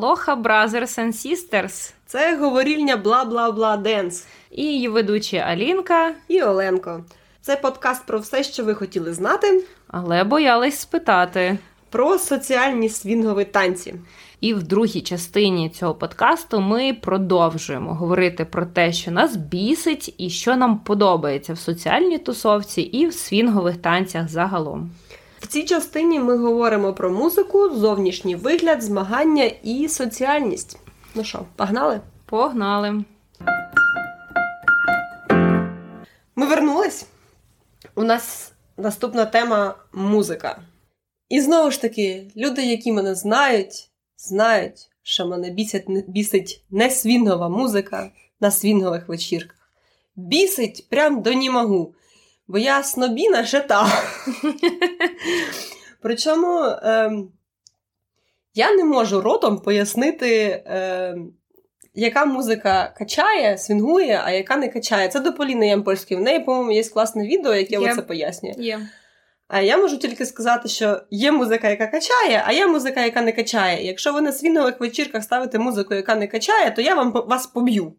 Алоха, Brothers and Sisters. Це говорільня бла-бла-бла денс. І її ведучі Алінка і Оленко. Це подкаст про все, що ви хотіли знати, але боялись спитати про соціальні свінгові танці. І в другій частині цього подкасту ми продовжуємо говорити про те, що нас бісить і що нам подобається в соціальній тусовці і в свінгових танцях загалом. В цій частині ми говоримо про музику, зовнішній вигляд, змагання і соціальність. Ну що, погнали? Погнали. Ми вернулись. У нас наступна тема музика. І знову ж таки, люди, які мене знають, знають, що мене бісять, бісить не свінгова музика на свінгових вечірках. Бісить прям до німагу бо я снобіна ще та. Причому е, я не можу ротом пояснити, е, яка музика качає, свінгує, а яка не качає. Це до Поліни Ямпольської. В неї, по-моєму, є класне відео, яке є. це пояснює. Є. А я можу тільки сказати, що є музика, яка качає, а є музика, яка не качає. Якщо ви на свінгових вечірках ставите музику, яка не качає, то я вам вас поб'ю.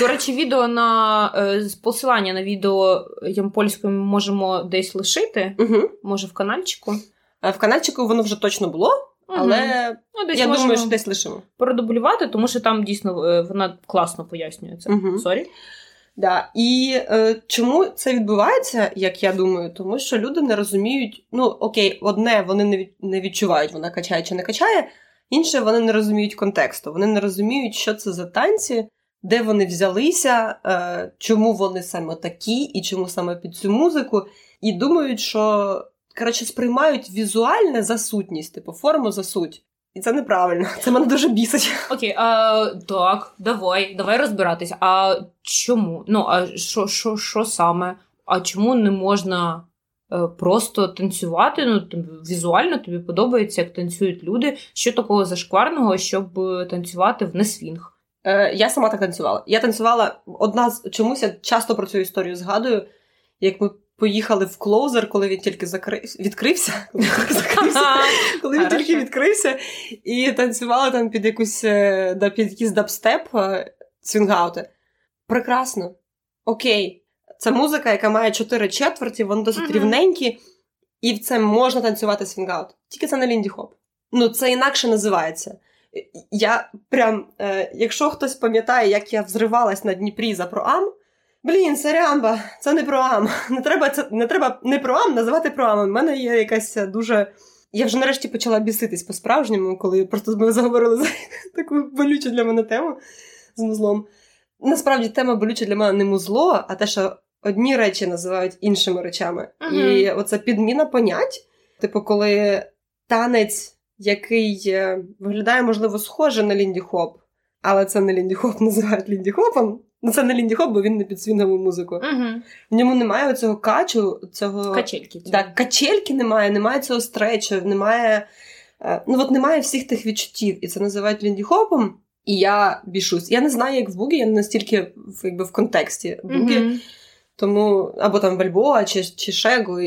До речі, відео на е, посилання на відео з Ямпольською ми можемо десь лишити. Угу. Може, в канальчику. В канальчику воно вже точно було, але ну, десь я думаю, що десь лишимо. Продублювати, тому що там дійсно е, вона класно пояснює це. Угу. Sorry. Да. І е, чому це відбувається, як я думаю, тому що люди не розуміють, ну окей, одне вони не від, не відчувають, вона качає чи не качає, інше вони не розуміють контексту. Вони не розуміють, що це за танці, де вони взялися, е, чому вони саме такі, і чому саме під цю музику, і думають, що коротше сприймають візуальне за сутність, типу форму за суть. І це неправильно, це мене дуже бісить. Окей, а, так, давай, давай розбиратися. А чому? Ну, а що що, що саме? А чому не можна е, просто танцювати? Ну, візуально тобі подобається, як танцюють люди. Що такого зашкварного, щоб танцювати в не свінг? Е, Я сама так танцювала. Я танцювала одна з чомусь я часто про цю історію згадую, як ми поїхали в Closer, коли він тільки закри... відкрився. Коли він тільки закрився, коли він тільки відкрився, і танцювали там під якусь е, під якийсь дабстеп е, свінгаути. Прекрасно. Окей. Це музика, яка має чотири четверті, вони досить рівненькі, і в це можна танцювати свінгаут. Тільки це не лінді хоп. Ну, це інакше називається. Я прям, е, якщо хтось пам'ятає, як я взривалась на Дніпрі за pro-am, блін, сорямба, це не pro-am. Не треба це не треба не pro-am називати проамом. У мене є якась дуже. Я вже нарешті почала біситись по-справжньому, коли просто ми заговорили за таку болючу для мене тему з музлом. Насправді тема болюча для мене не музло, а те, що одні речі називають іншими речами. Uh-huh. І оце підміна понять. Типу, коли танець який е, виглядає, можливо, схоже на Лінді Хоп, але це не Лінді Хоп називають Лінді Хопом. Ну, це не Лінді Хоп, бо він не під свінгову музику. Угу. В ньому немає цього качу, цього качельки. Так, качельки немає, немає цього стречу, немає. Е, ну, от немає всіх тих відчуттів, і це називають Лінді Хопом. І я бішусь. Я не знаю, як в Бугі, я не настільки якби, в контексті Бугі. Mm-hmm. Тому, або там Бальбоа чи чи Шегу.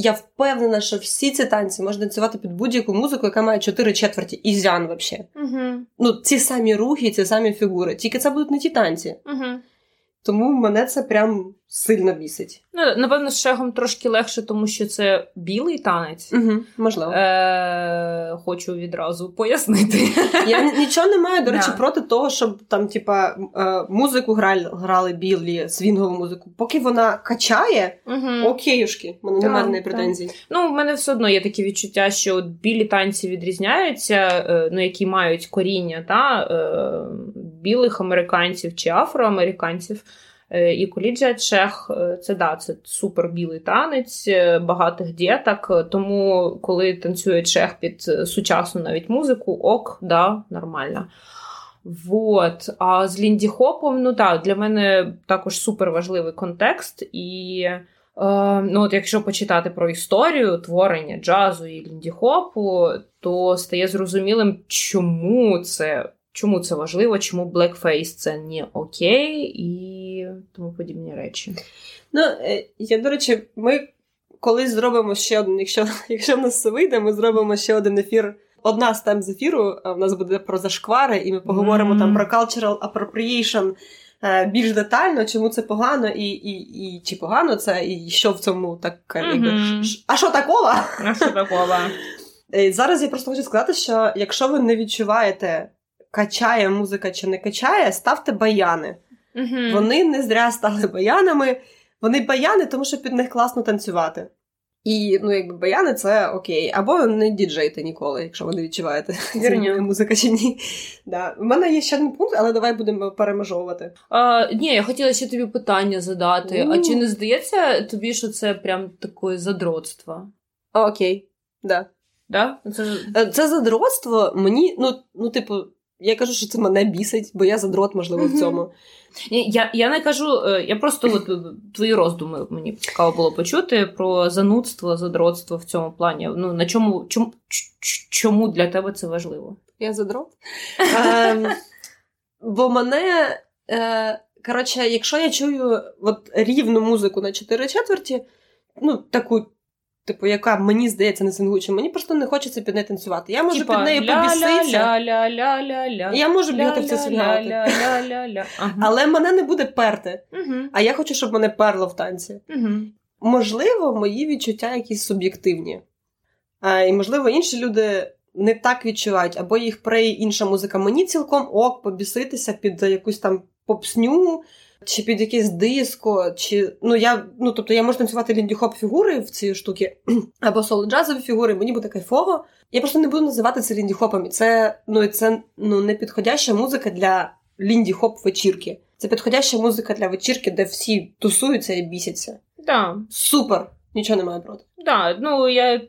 Я впевнена, що всі ці танці можна танцювати під будь-яку музику, яка має чотири четверті ізян взагалі. Угу. Ну, ці самі рухи, ці самі фігури. Тільки це будуть не ті танці. Угу. Тому мене це прям сильно бісить. Ну, напевно, з шегом трошки легше, тому що це білий танець. Угу, Можливо. Е- Хочу відразу пояснити. Я нічого не маю, до речі, проти того, щоб там, типа, е, музику грали грали білі, свінгову музику. Поки вона качає, угу. окейушки, мене немає неї претензій. Ну, в мене все одно є таке відчуття, що от білі танці відрізняються, е, ну, які мають коріння та, е, білих американців чи афроамериканців. Е, і коліджа Чех е, це да, це супер білий танець е, багатих діток. Тому коли танцює Чех під сучасну навіть музику, ок, да, нормально. Вот. А з Лінді Хопом, ну так, для мене також супер важливий контекст. І е, ну, от якщо почитати про історію творення джазу і Лінді Хопу, то стає зрозумілим, чому це чому це важливо, чому blackface це не окей і тому подібні речі. Ну, е, я, до речі, ми колись зробимо ще один, якщо якщо в нас все вийде, ми зробимо ще один ефір Одна з тем з ефіру в нас буде про зашквари, і ми поговоримо mm-hmm. там про cultural appropriation Е, більш детально, чому це погано, і і, і чи погано це, і що в цьому так якби. Mm-hmm. А що такого? А що такого? Е, зараз я просто хочу сказати, що якщо ви не відчуваєте, качає музика чи не качає, ставте баяни. Mm-hmm. Вони не зря стали баянами. Вони баяни, тому що під них класно танцювати. І ну, якби баяни це окей. Або не діджейте ніколи, якщо ви не відчуваєте музика чи ні. Да. У мене є ще один пункт, але давай будемо перемежовувати. А, Ні, я хотіла ще тобі питання задати. У. А чи не здається тобі, що це прям таке задротство? Окей, да. Да? Це е, це задротство мені, ну, ну, типу, я кажу, що це мене бісить, бо я задрот, можливо, в цьому. Я я не кажу, е, я просто от, е, твої роздуми мені цікаво було почути про занудство, задротство в цьому плані. Ну, на чому чому, чому для тебе це важливо? Я задрот. Ем, бо мене, е, коротше, якщо я чую от рівну музику на 4 четверті, ну, таку типу, яка мені здається не свингуча, мені просто не хочеться під нею танцювати. Я можу Тіпа, під нею побіситися. Я можу бігати в це свінгати. Але мене не буде перти. А я хочу, щоб мене перло в танці. Можливо, мої відчуття якісь суб'єктивні. І, можливо, інші люди. Не так відчувають, або їх преє інша музика. Мені цілком ок побіситися під якусь там попсню, чи під якесь диско, чи ну я ну тобто я можу танцювати лінді-хоп фігури в ці штуки, або соло-джазові фігури, мені буде кайфово. Я просто не буду називати це лінді-хопом. Це ну це ну не підходяща музика для лінді-хоп вечірки. Це підходяща музика для вечірки, де всі тусуються і бісяться. Да. Супер! Нічого немає проти. Да, ну я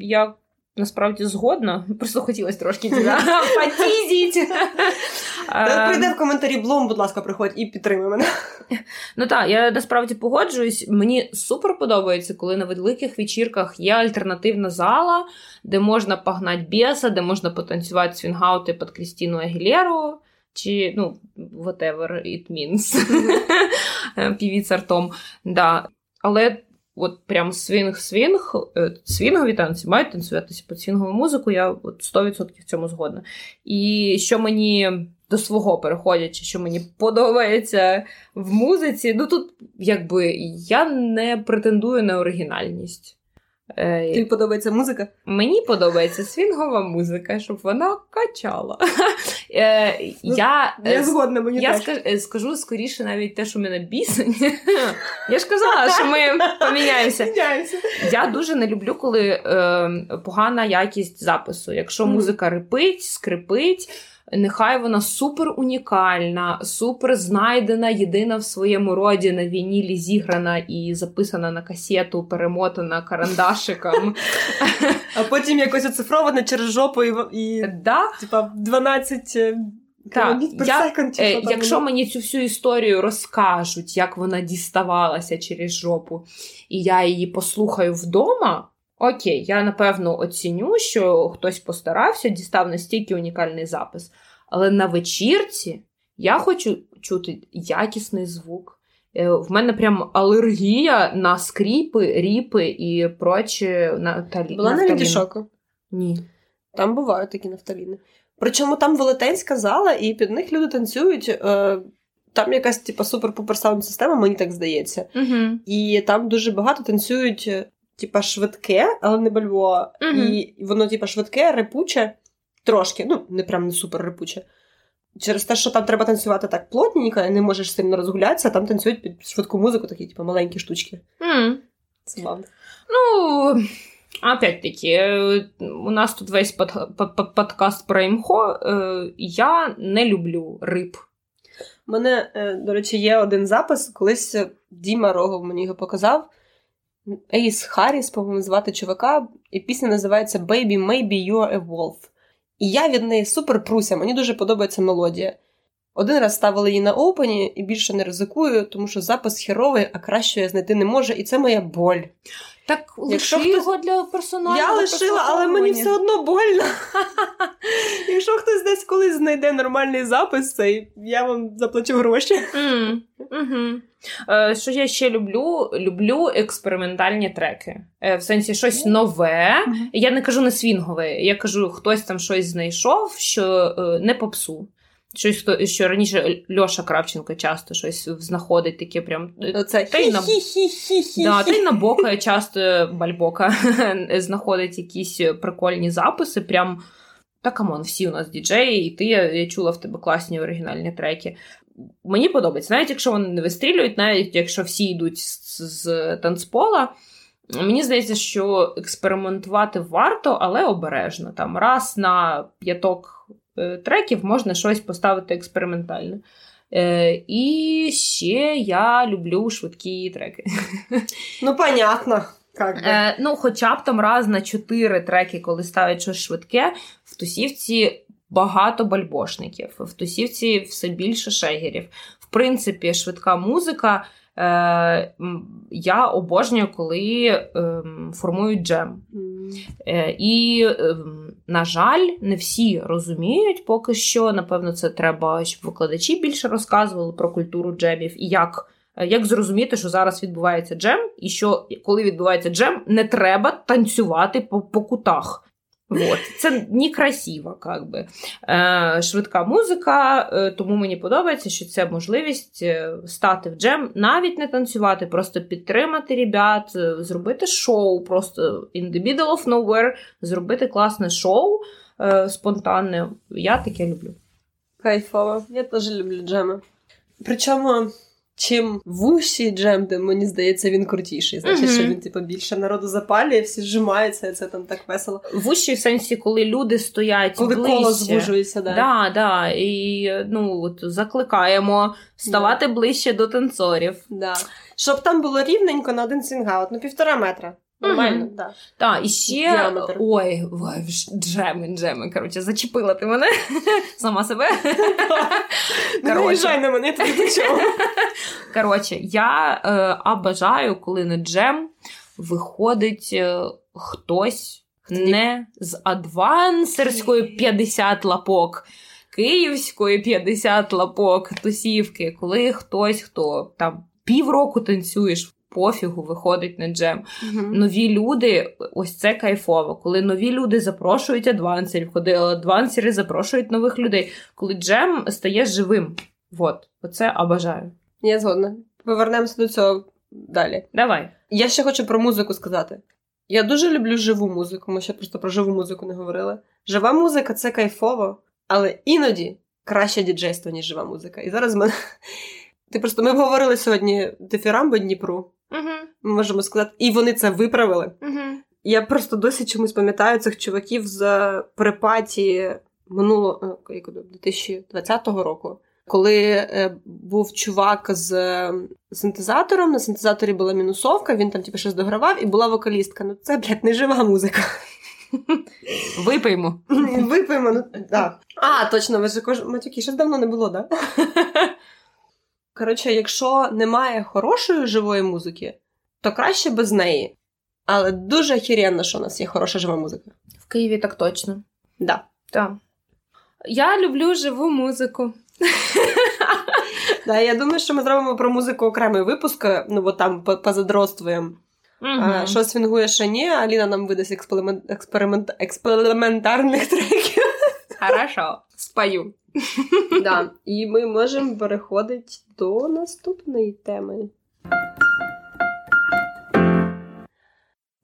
я насправді згодна. Просто хотілося трошки потізіть. Прийде в коментарі Блом, будь ласка, приходь і підтримуй мене. Ну так, я насправді погоджуюсь. Мені супер подобається, коли на великих вечірках є альтернативна зала, де можна погнати біса, де можна потанцювати свінгаути під Крістіну Агілеру. Чи, ну, whatever it means. Півіць артом. Да. Але от прям свінг-свінг, е, свінгові танці мають танцюватися під свінгову музику, я от 100% в цьому згодна. І що мені до свого переходячи, що мені подобається в музиці, ну тут якби я не претендую на оригінальність. Е, Тобі подобається музика? Мені подобається свінгова музика, щоб вона качала. Е, ну, я я згодна, мені я теж. скажу скоріше навіть те, що мене бісить. Я ж казала, що ми поміняємося. Я дуже не люблю, коли е, погана якість запису. Якщо музика рипить, скрипить. Нехай вона супер унікальна, супер знайдена, єдина в своєму роді на вінілі зіграна і записана на касету, перемотана карандашиком. А потім якось оцифрована через жопу і типа 12 е, так, я, е, Якщо мені цю всю історію розкажуть, як вона діставалася через жопу, і я її послухаю вдома. Окей, я напевно оціню, що хтось постарався, дістав настільки унікальний запис. Але на вечірці я хочу чути якісний звук. Е, в мене прям алергія на скріпи, ріпи і прочі нафталі... Була на лідішоку? Ні. Там бувають такі нафталіни. Причому там велетенська зала, і під них люди танцюють. Е, там якась типу, супер-пупер саунд система, мені так здається. Угу. І там дуже багато танцюють типа, швидке, але не бальво. Mm-hmm. І воно, типа, швидке, репуче, трошки, ну, не прям не супер репуче. Через те, що там треба танцювати так плотненько, і не можеш сильно розгулятися, а там танцюють під швидку музику, такі, типу, маленькі штучки. Mm. Це бавно. Ну, опять-таки, у нас тут весь под, под, подкаст про імхо. Я не люблю риб. У мене, е, до речі, є один запис, колись Діма Рогов мені його показав. Ейс Харріс, по-моєму, звати чувака, і пісня називається Baby Maybe You're a Wolf. І я від неї супер пруся, мені дуже подобається мелодія. Один раз ставили її на опені і більше не ризикую, тому що запис херовий, а краще я знайти не може, і це моя боль. Так лиши хтось... його для персонального Я лишила, але мені все одно больно. Якщо хтось десь колись знайде нормальний запис, цей, я вам заплачу гроші. Mm. Е, Що я ще люблю? Люблю експериментальні треки. Е, В сенсі щось нове. Mm-hmm. Я не кажу не свінгове, я кажу, хтось там щось знайшов, що е, не попсу. Щось, що раніше Льоша Кравченко часто щось знаходить таке прям. Оце та й на да, та й на бока часто бальбока знаходить якісь прикольні записи. Прям та come on, всі у нас діджеї, і ти я чула в тебе класні оригінальні треки. Мені подобається, навіть якщо вони не вистрілюють, навіть якщо всі йдуть з, з танцпола. Мені здається, що експериментувати варто, але обережно. Там раз на п'яток е, треків можна щось поставити експериментальне. Е, І ще я люблю швидкі треки. Ну, понятно. Е, Ну, хоча б там раз на чотири треки, коли ставлять щось швидке, в тусівці багато бальбошників, в тусівці все більше шегерів. В принципі, швидка музика. Е, Я обожнюю, коли е, формують джем. Е, І, е, на жаль, не всі розуміють поки що. Напевно, це треба, щоб викладачі більше розказували про культуру джемів і як. Е, як зрозуміти, що зараз відбувається джем, і що коли відбувається джем, не треба танцювати по, по кутах. Вот. Це некрасиво, как би. Е, швидка музика, е, тому мені подобається, що це можливість е, стати в джем, навіть не танцювати, просто підтримати ребят, зробити шоу, просто in the middle of nowhere, зробити класне шоу спонтанне. Я таке люблю. Кайфово, я теж люблю джеми. Причому чим вущий джем, де мені здається, він крутіший. Значить, що він типу, більше народу запалює, всі зжимаються, і це там так весело. Вущий в сенсі, коли люди стоять коли ближче. коло звужується, да. Да, да. І ну, от, закликаємо ставати yeah. ближче до танцорів. Да. Щоб там було рівненько на один swingout, ну півтора метра. Нормально, mm-hmm. да. Так, і ще Діаметр. ой, джеми, джеми. Коротше, зачепила ти мене сама себе. Не наїжджай на мене, тобі чого. Коротше, я е, бажаю, коли на джем виходить е, хтось не з адвансерської 50 лапок. Київської 50 лапок тусівки, коли хтось, хто там півроку танцюєш пофігу виходить на джем. Uh-huh. Нові люди, ось це кайфово. Коли нові люди запрошують адвансерів, коли адвансери запрошують нових людей, коли джем стає живим. Вот, оце обажаю. Я згодна. Повернемося до цього далі. Давай. Я ще хочу про музику сказати. Я дуже люблю живу музику, ми ще просто про живу музику не говорили. Жива музика це кайфово, але іноді краще діджейство, ніж жива музика. І зараз мене. Ти просто ми говорили сьогодні дифірамби Дніпру. Угу. Можемо сказати, і вони це виправили. Угу. Я просто досі чомусь пам'ятаю цих чуваків з припаті минулого 2020 е, року. Коли е, був чувак з синтезатором, на синтезаторі була мінусовка, він там типу, щось догравав, і була вокалістка. Ну це, блядь, не жива музика. Випиймо. Випиймо, ну так. А, точно, ви ж матюки, щось давно не було, так? Коротше, якщо немає хорошої живої музики, то краще без неї. Але дуже охеренно, що у нас є хороша жива музика. В Києві так точно. Да. Так. Я люблю живу музику. Да, Я думаю, що ми зробимо про музику окремий випуск, ну бо там позадротствуємо. Угу. Що свінгує, що ні, Аліна нам видасть експеримент, експеримент, експериментарних треків. Хорошо, спою. Да. І ми можемо переходити до наступної теми.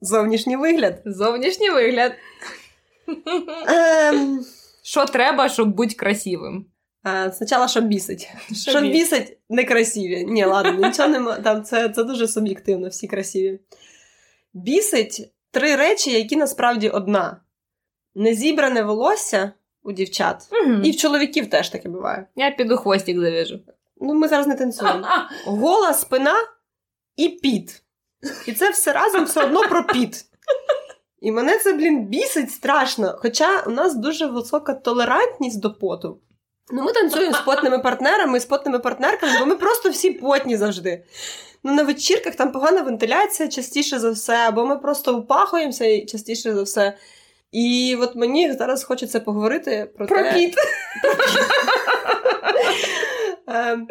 Зовнішній вигляд. Зовнішній вигляд. Ем... Що треба, щоб бути красивим? А, Спочатку, щоб бісить. Що щоб бісить некрасиві. Ні, ладно, нічого нема. Там це, це дуже суб'єктивно, всі красиві. Бісить три речі, які насправді одна: незібране волосся у дівчат. Угу. І в чоловіків теж таке буває. Я піду хвостик зав'яжу. Ну, ми зараз не танцюємо. Гола спина і піт. І це все разом все одно про піт. І мене це, блін, бісить страшно. Хоча у нас дуже висока толерантність до поту. Ну, ми танцюємо з потними партнерами, з потними партнерками, бо ми просто всі потні завжди. Ну, на вечірках там погана вентиляція частіше за все, або ми просто упахуємося частіше за все. І от мені зараз хочеться поговорити про, про те... піт. Ем,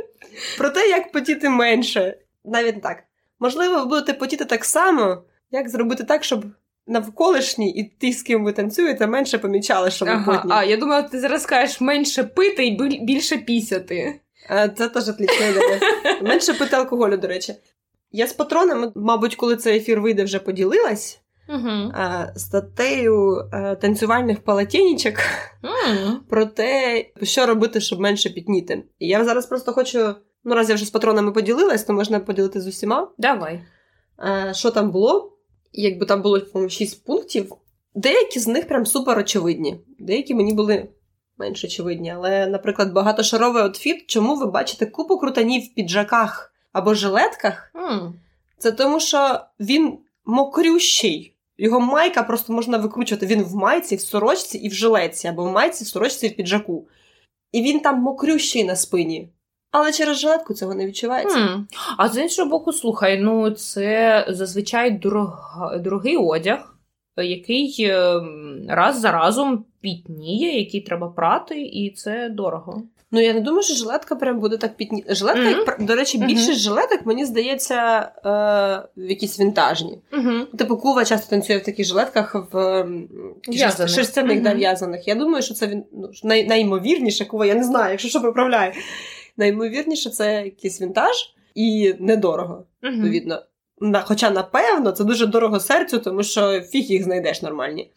про те, як потіти менше. Навіть так. Можливо, ви будете потіти так само, як зробити так, щоб навколишні і ті, з ким ви танцюєте, менше помічали, що ви ага, потні. А, я думала, ти зараз скажеш менше пити і більше пісяти. Е, це теж отлічна ідея. Менше пити алкоголю, до речі. Я з патронами, мабуть, коли цей ефір вийде, вже поділилась угу. статтею е, танцювальних палатінічок mm. про те, що робити, щоб менше пітніти. І я зараз просто хочу. Ну, раз я вже з патронами поділилась, то можна поділити з усіма. Давай. Е, що там було? Якби там було 6 пунктів. Деякі з них прям супер очевидні. Деякі мені були менш очевидні. Але, наприклад, багатошаровий отфіт, чому ви бачите купу крутанів в піджаках або жилетках? Mm. Це тому, що він мокрющий. Його майка просто можна викручувати. Він в майці, в сорочці і в жилетці, або в майці, в сорочці і в піджаку. І він там мокрющий на спині. Але через жилетку цього не відчувається. Mm. А з іншого боку, слухай, ну це зазвичай дорог... дорогий одяг, який ем, раз за разом пітніє, який треба прати, і це дорого. Ну, я не думаю, що жилетка прям буде так пітні. Жилетка, mm-hmm. як, до речі, більшість mm-hmm. жилеток, мені здається, е, якісь вінтажні. Mm-hmm. Типу, Кува часто танцює в таких жилетках в шерстяних да, в'язаних. Я думаю, що це він ну, най, найімовірніше, Кува, я не знаю, якщо що поправляю. Найімовірніше, це якийсь вінтаж і недорого, відповідно. Хоча, напевно, це дуже дорого серцю, тому що фіг їх знайдеш нормальні.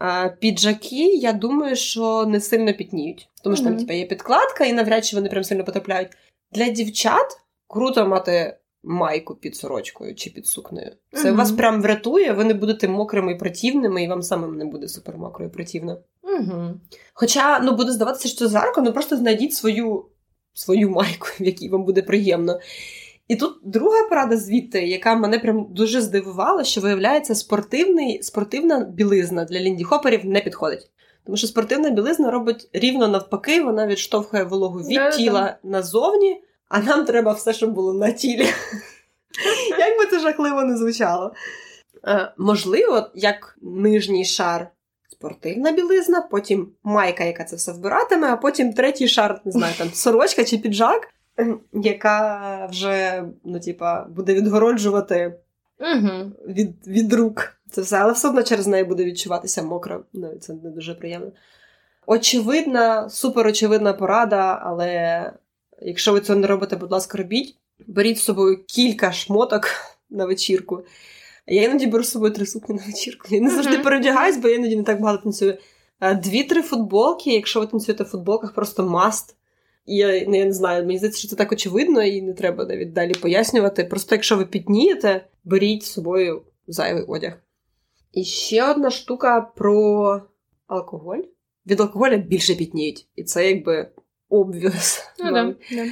А Піджаки, я думаю, що не сильно пітніють. Тому що mm-hmm. там типу, є підкладка, і навряд чи вони прям сильно потрапляють. Для дівчат круто мати майку під сорочкою чи під сукнею. Це mm-hmm. вас прям врятує, ви не будете мокрими і противними, і вам самим не буде супер мокро і противно. Mm-hmm. Хоча ну, буде здаватися, що це жарко, ну просто знайдіть свою, свою майку, в якій вам буде приємно. І тут друга порада звідти, яка мене прям дуже здивувала, що виявляється, спортивний, спортивна білизна для ліндіхоперів не підходить. Тому що спортивна білизна робить рівно навпаки, вона відштовхує вологу від yeah, тіла yeah. назовні, а нам треба все, щоб було на тілі. Як би це жахливо не звучало. Е, можливо, як нижній шар спортивна білизна, потім майка, яка це все вбиратиме, а потім третій шар, не знаю, там сорочка чи піджак яка вже ну, типа, буде відгороджувати угу. від від рук це все, але все одно через неї буде відчуватися мокро. Ну, Це не дуже приємно. Очевидна, суперочевидна порада, але якщо ви цього не робите, будь ласка, робіть. Беріть з собою кілька шмоток на вечірку. Я іноді беру з собою три сукні на вечірку. Я не завжди uh-huh. бо я іноді не так багато танцюю. Дві-три футболки, якщо ви танцюєте в футболках, просто маст. Я, ну, я не знаю, мені здається, що це так очевидно, і не треба навіть далі пояснювати. Просто якщо ви піднієте, беріть з собою зайвий одяг. І ще одна штука про алкоголь. Від алкоголя більше пітніють. І це якби обв'яз. Ну, да, да.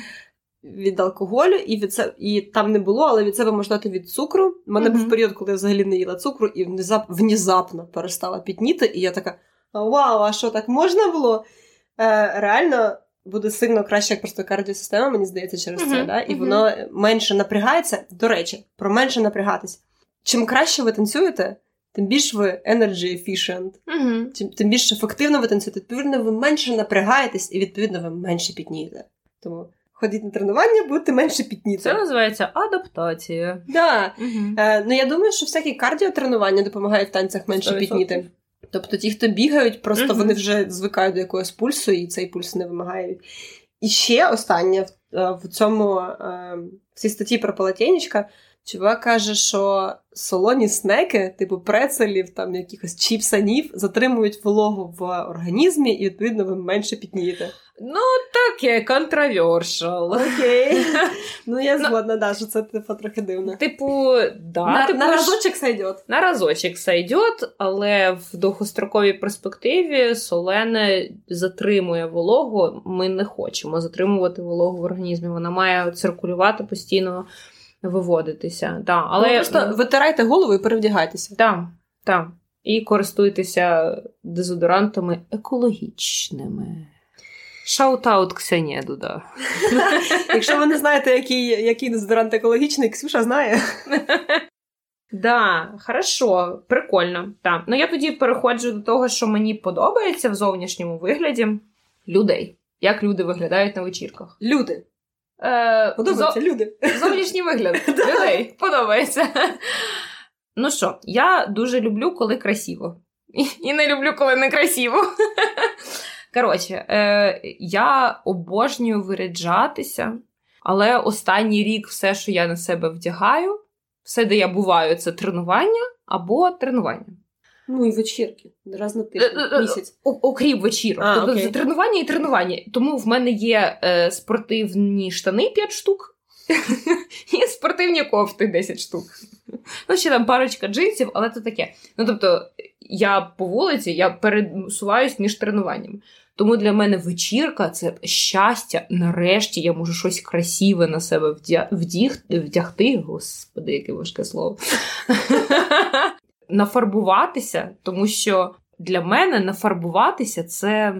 Від алкоголю, і від це, і там не було, але від себе можна дати від цукру. У мене mm-hmm. був період, коли я взагалі не їла цукру, і внезап, внезапно перестала пітніти. І я така: Вау, а що так можна було? Е, Реально буде сильно краще, як просто кардіосистема, мені здається, через uh-huh, це. Да? І uh-huh. воно менше напрягається. До речі, про менше напрягатись. Чим краще ви танцюєте, тим більш ви energy efficient, uh-huh. тим, тим більш ефективно ви танцюєте. Відповідно, ви менше напрягаєтесь, і відповідно ви менше пітнієте. Тому ходіть на тренування, будете менше пітніти. Це називається адаптація. Да. Е, ну я думаю, що всякі кардіотренування допомагають в танцях менше 100%. пітніти. Тобто ті, хто бігають, просто mm-hmm. вони вже звикають до якогось пульсу, і цей пульс не вимагають. І ще останнє в, е, в цьому е, в цій статті про полотенечка, чувак каже, що солоні снеки, типу прецелів, там якихось чіпсанів, затримують вологу в організмі, і відповідно ви менше пітнієте. Ну, таке контровершал. Окей. Ну, я ну, згодна, да, що це типу, трохи дивно. Типу, да. На, типу, на разочок сойдет. На разочок сойдет, але в довгостроковій перспективі солене затримує вологу. Ми не хочемо затримувати вологу в організмі. Вона має циркулювати постійно, виводитися. Да, але... Ну, просто витирайте голову і перевдягайтеся. Так, так. І користуйтеся дезодорантами екологічними. Shout-out Ксенія Дуда. Якщо ви не знаєте, який який дезодорант екологічний, Ксюша знає. Да, хорошо, прикольно. Так. Ну я тоді переходжу до того, що мені подобається в зовнішньому вигляді людей. Як люди виглядають на вечірках? Люди. Е, Подобаються зо... люди. Зовнішній вигляд людей подобається. Ну що, я дуже люблю, коли красиво. І не люблю, коли не красиво. Коротше, е, я обожнюю виряджатися, але останній рік все, що я на себе вдягаю, все, де я буваю, це тренування або тренування. Ну і вечірки раз на тиждень, е, е, місяць. Окрім вечірок. А, тобто окей. тренування і тренування. Тому в мене є е, спортивні штани 5 штук і спортивні кофти 10 штук. Ну, ще там парочка джинсів, але це таке. Ну, тобто, я по вулиці я пересуваюсь між тренуванням. Тому для мене вечірка це щастя. Нарешті я можу щось красиве на себе вдя... вдіг... вдягти. Господи, яке важке слово. Нафарбуватися, тому що для мене нафарбуватися це,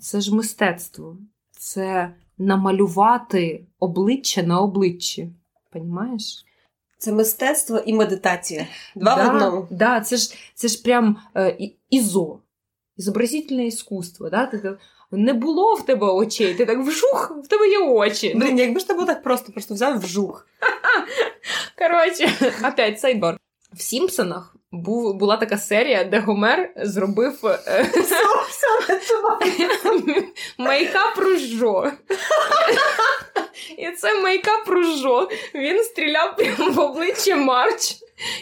це ж мистецтво. Це намалювати обличчя на обличчі. Понімаєш? Це мистецтво і медитація. Два да, в одному. Да, Це ж це ж прям е, ізо, ізобразительне іскусство. Да? Ти так, не було в тебе очей, ти так вжух, в тебе є очі. Блін, якби ж тебе так просто просто взяв вжух. Коротше, опять сайдбар. В Сімпсонах був, була така серія, де Гомер зробив е, мейкап ружьо. І це мейкап ружьо. Він стріляв прямо в обличчя Мардж.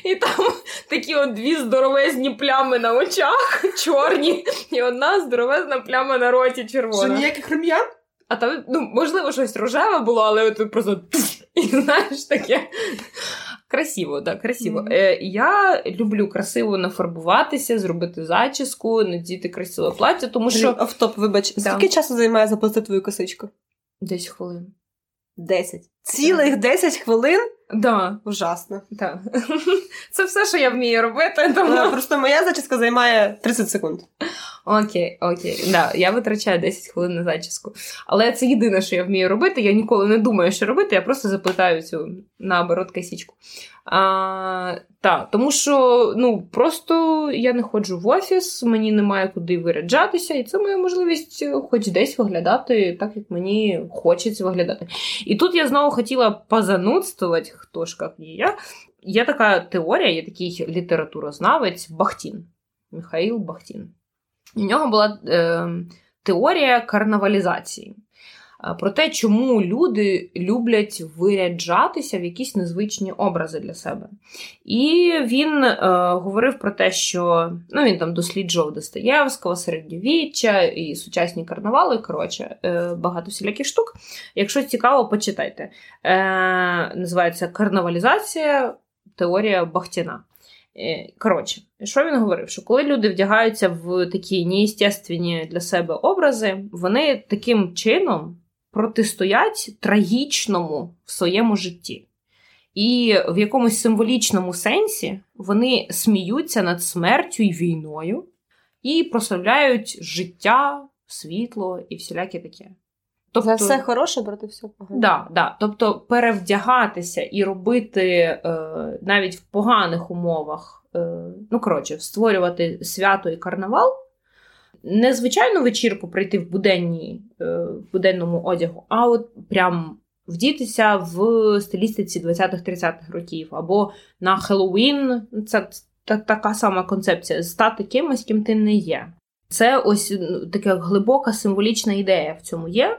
І там такі от дві здоровезні плями на очах, чорні, і одна здоровезна пляма на роті червона. Що ніяких рум'ян? А там, ну, можливо, щось рожеве було, але от просто і знаєш таке. Красиво, так, красиво. Mm-hmm. Е, Я люблю красиво нафарбуватися, зробити зачіску, надіти красиве плаття, тому що. Автоп, вибач, да. скільки часу займає заплатити твою косичку? Десять хвилин. Десять. Цілих десять хвилин? Да. Ужасно. Да. Це все, що я вмію робити. Тому... Просто моя зачіска займає 30 секунд. Окей, окей. Да, Я витрачаю 10 хвилин на зачіску. Але це єдине, що я вмію робити. Я ніколи не думаю, що робити, я просто заплетаю цю наоборот косічку. А, та, Тому що ну, просто я не ходжу в офіс, мені немає куди виряджатися, і це моя можливість е, хоч десь виглядати так, як мені хочеться виглядати. І тут я знову хотіла позанудствувати, хто ж як не я. Є така теорія, є такий літературознавець Бахтін. Михаїл Бахтін. У нього була е, теорія карнавалізації. Про те, чому люди люблять виряджатися в якісь незвичні образи для себе. І він е, говорив про те, що ну, він там досліджував Достоєвського, середньовіччя і сучасні карнавали. Коротше, е, багато всіляких штук. Якщо цікаво, почитайте. Е, Називається Карнавалізація, теорія Бахтіна. Е, коротше, що він говорив? Що коли люди вдягаються в такі неестественні для себе образи, вони таким чином протистоять трагічному в своєму житті. І в якомусь символічному сенсі вони сміються над смертю і війною і прославляють життя, світло і всіляке таке. Тобто, За все хороше проти всього поганого. Да, да. Тобто перевдягатися і робити е, навіть в поганих умовах, е, ну коротше, створювати свято і карнавал. Не звичайну вечірку прийти в буденні, е, в буденному одягу, а от прям вдітися в стилістиці 20-30-х років, або на Хеллоуін, це та, така сама концепція стати кимось, ким ти не є. Це ось ну, така глибока символічна ідея в цьому є. Е,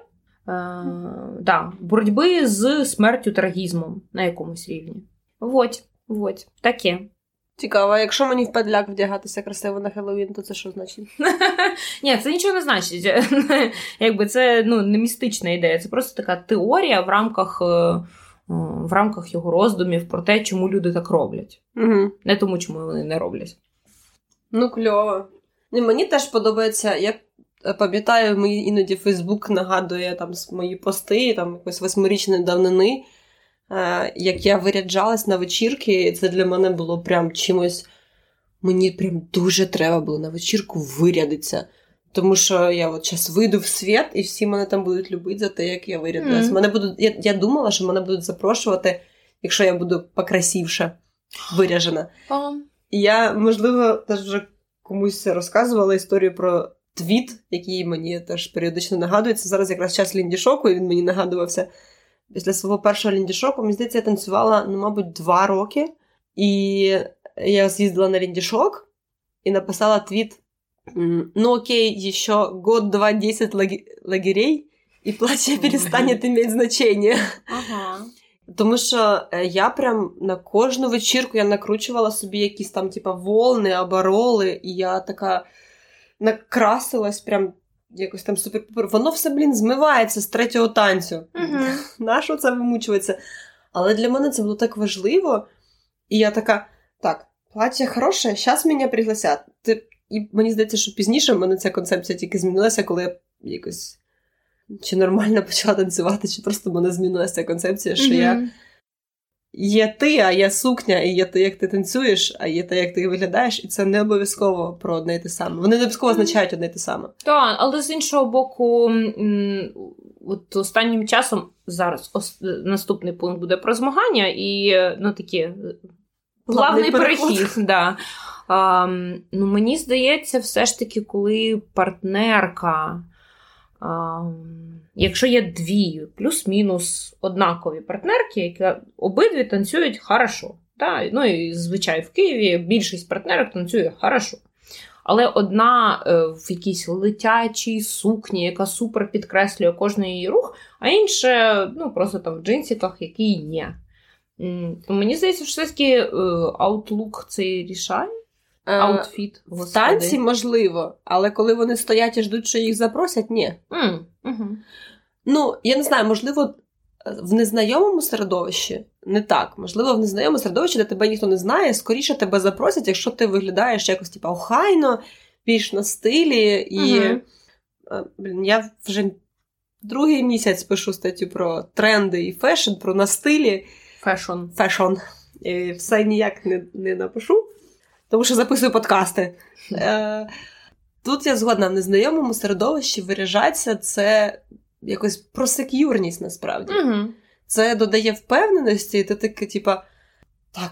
да, боротьби з смертю трагізмом на якомусь рівні. Вот, вот, таке. Цікаво, а якщо мені в педляк вдягатися красиво на Хеллоуін, то це що значить? Ні, це нічого не значить. Якби це ну, не містична ідея, це просто така теорія в рамках е, в рамках його роздумів про те, чому люди так роблять. Угу. Не тому, чому вони не роблять. Ну, кльово. Мені теж подобається, як Е, пам'ятаю, мені іноді Фейсбук нагадує там мої пости, там якось восьмирічної давнини, е, як я виряджалась на вечірки, це для мене було прям чимось. Мені прям дуже треба було на вечірку вирядитися. Тому що я от зараз вийду в світ, і всі мене там будуть любити за те, як я вирядилась. Mm. Мене будуть, я, я думала, що мене будуть запрошувати, якщо я буду покрасивше виряжена. Oh. І я, можливо, теж вже комусь розказувала історію про твіт, який мені теж періодично нагадується. Зараз якраз час ліндішоку, і він мені нагадувався. Після свого першого ліндішоку, мені здається, я танцювала, ну, мабуть, два роки. І я з'їздила на ліндішок і написала твіт. Ну окей, еще год, два, десять лагерей, і плаче перестанет иметь значення. Ага. Тому що е, я прям на кожну вечірку я накручувала собі якісь там, типа, волни або роли, і я така накрасилась прям якось там супер Воно все, блін, змивається з третього танцю. Угу. Нащо це вимучується? Але для мене це було так важливо. І я така: так, плаття хороше, зараз мене пригласять. І мені здається, що пізніше в мене ця концепція тільки змінилася, коли я якось чи нормально почала танцювати, чи просто в мене змінилася ця концепція, що mm-hmm. я є ти, а є сукня, і є те, як ти танцюєш, а є те, як ти виглядаєш, і це не обов'язково про одне і те саме. Вони не обов'язково означають одне і те саме. Так, але з іншого боку, от останнім часом зараз ос- наступний пункт буде про змагання і ну такі плавний перехід. Да. А, ну, Мені здається, все ж таки, коли партнерка. Якщо є дві плюс-мінус однакові партнерки, які обидві танцюють хорошо. Да? Ну і звичайно, в Києві більшість партнерок танцює хорошо. Але одна е, в якійсь летячій сукні, яка супер підкреслює кожний її рух, а інша ну, просто там в джинсиках, які ні. Мені здається, що все-таки е, Outlook це рішає. Е, Outfit. В танці можливо, але коли вони стоять і ждуть, що їх запросять, ні. Mm, угу. Ну, я не знаю, можливо, в незнайомому середовищі не так. Можливо, в незнайомому середовищі, де тебе ніхто не знає, скоріше тебе запросять, якщо ти виглядаєш якось типу, охайно, більш на стилі. І блін, я вже другий місяць пишу статтю про тренди і fashion, про на стилі. Fashion. Fashion. Все ніяк не, не напишу тому що записую подкасти. Е, Тут я згодна в незнайомому середовищі виряжатися це якось про сек'юрність насправді. Угу. Це додає впевненості, і ти таке, типа, так,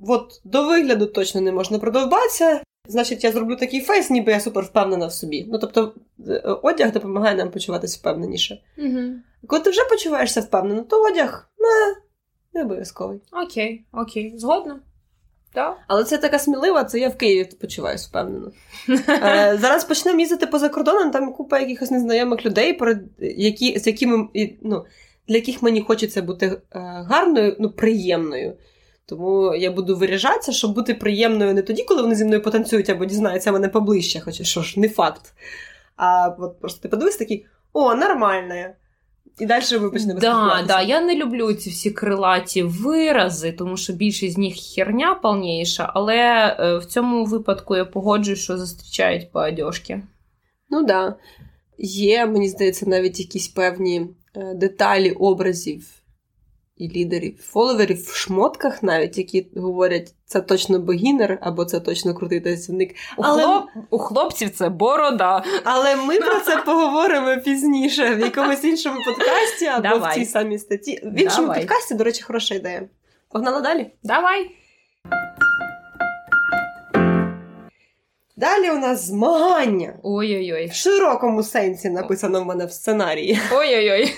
от до вигляду точно не можна продовбатися. Значить, я зроблю такий фейс, ніби я супер впевнена в собі. Ну, тобто, е, одяг допомагає нам почуватися впевненіше. Угу. Коли ти вже почуваєшся впевнено, то одяг не, не обов'язковий. Окей, окей, згодна. Так. Але це така смілива, це я в Києві почуваюся впевнено. Е, Зараз почнемо їздити поза кордоном, там купа якихось незнайомих людей, які, з якими, ну, для яких мені хочеться бути е, гарною, ну, приємною. Тому я буду виряжатися, щоб бути приємною не тоді, коли вони зі мною потанцюють або дізнаються мене поближче, хоча що ж, не факт. А от просто ти подивись такий, о, нормальна. І далі ми почнемо да, да, Я не люблю ці всі крилаті вирази, тому що більшість з них херня повніша, але е, в цьому випадку я погоджуюсь, що зустрічають по одежці. Ну так. Да. Є, мені здається, навіть якісь певні е, деталі образів і лідерів, фоловерів в шмотках, навіть які говорять, це точно богінер або це точно крутий танцівник. У, Але... хлоп... у хлопців це борода. Але ми про це поговоримо пізніше в якомусь іншому подкасті або Давай. в цій самій статті. В іншому Давай. подкасті, до речі, хороша ідея. Погнали далі? Давай. Далі у нас змагання. Ой-ой-ой. В широкому сенсі написано в мене в сценарії. Ой-ой-ой.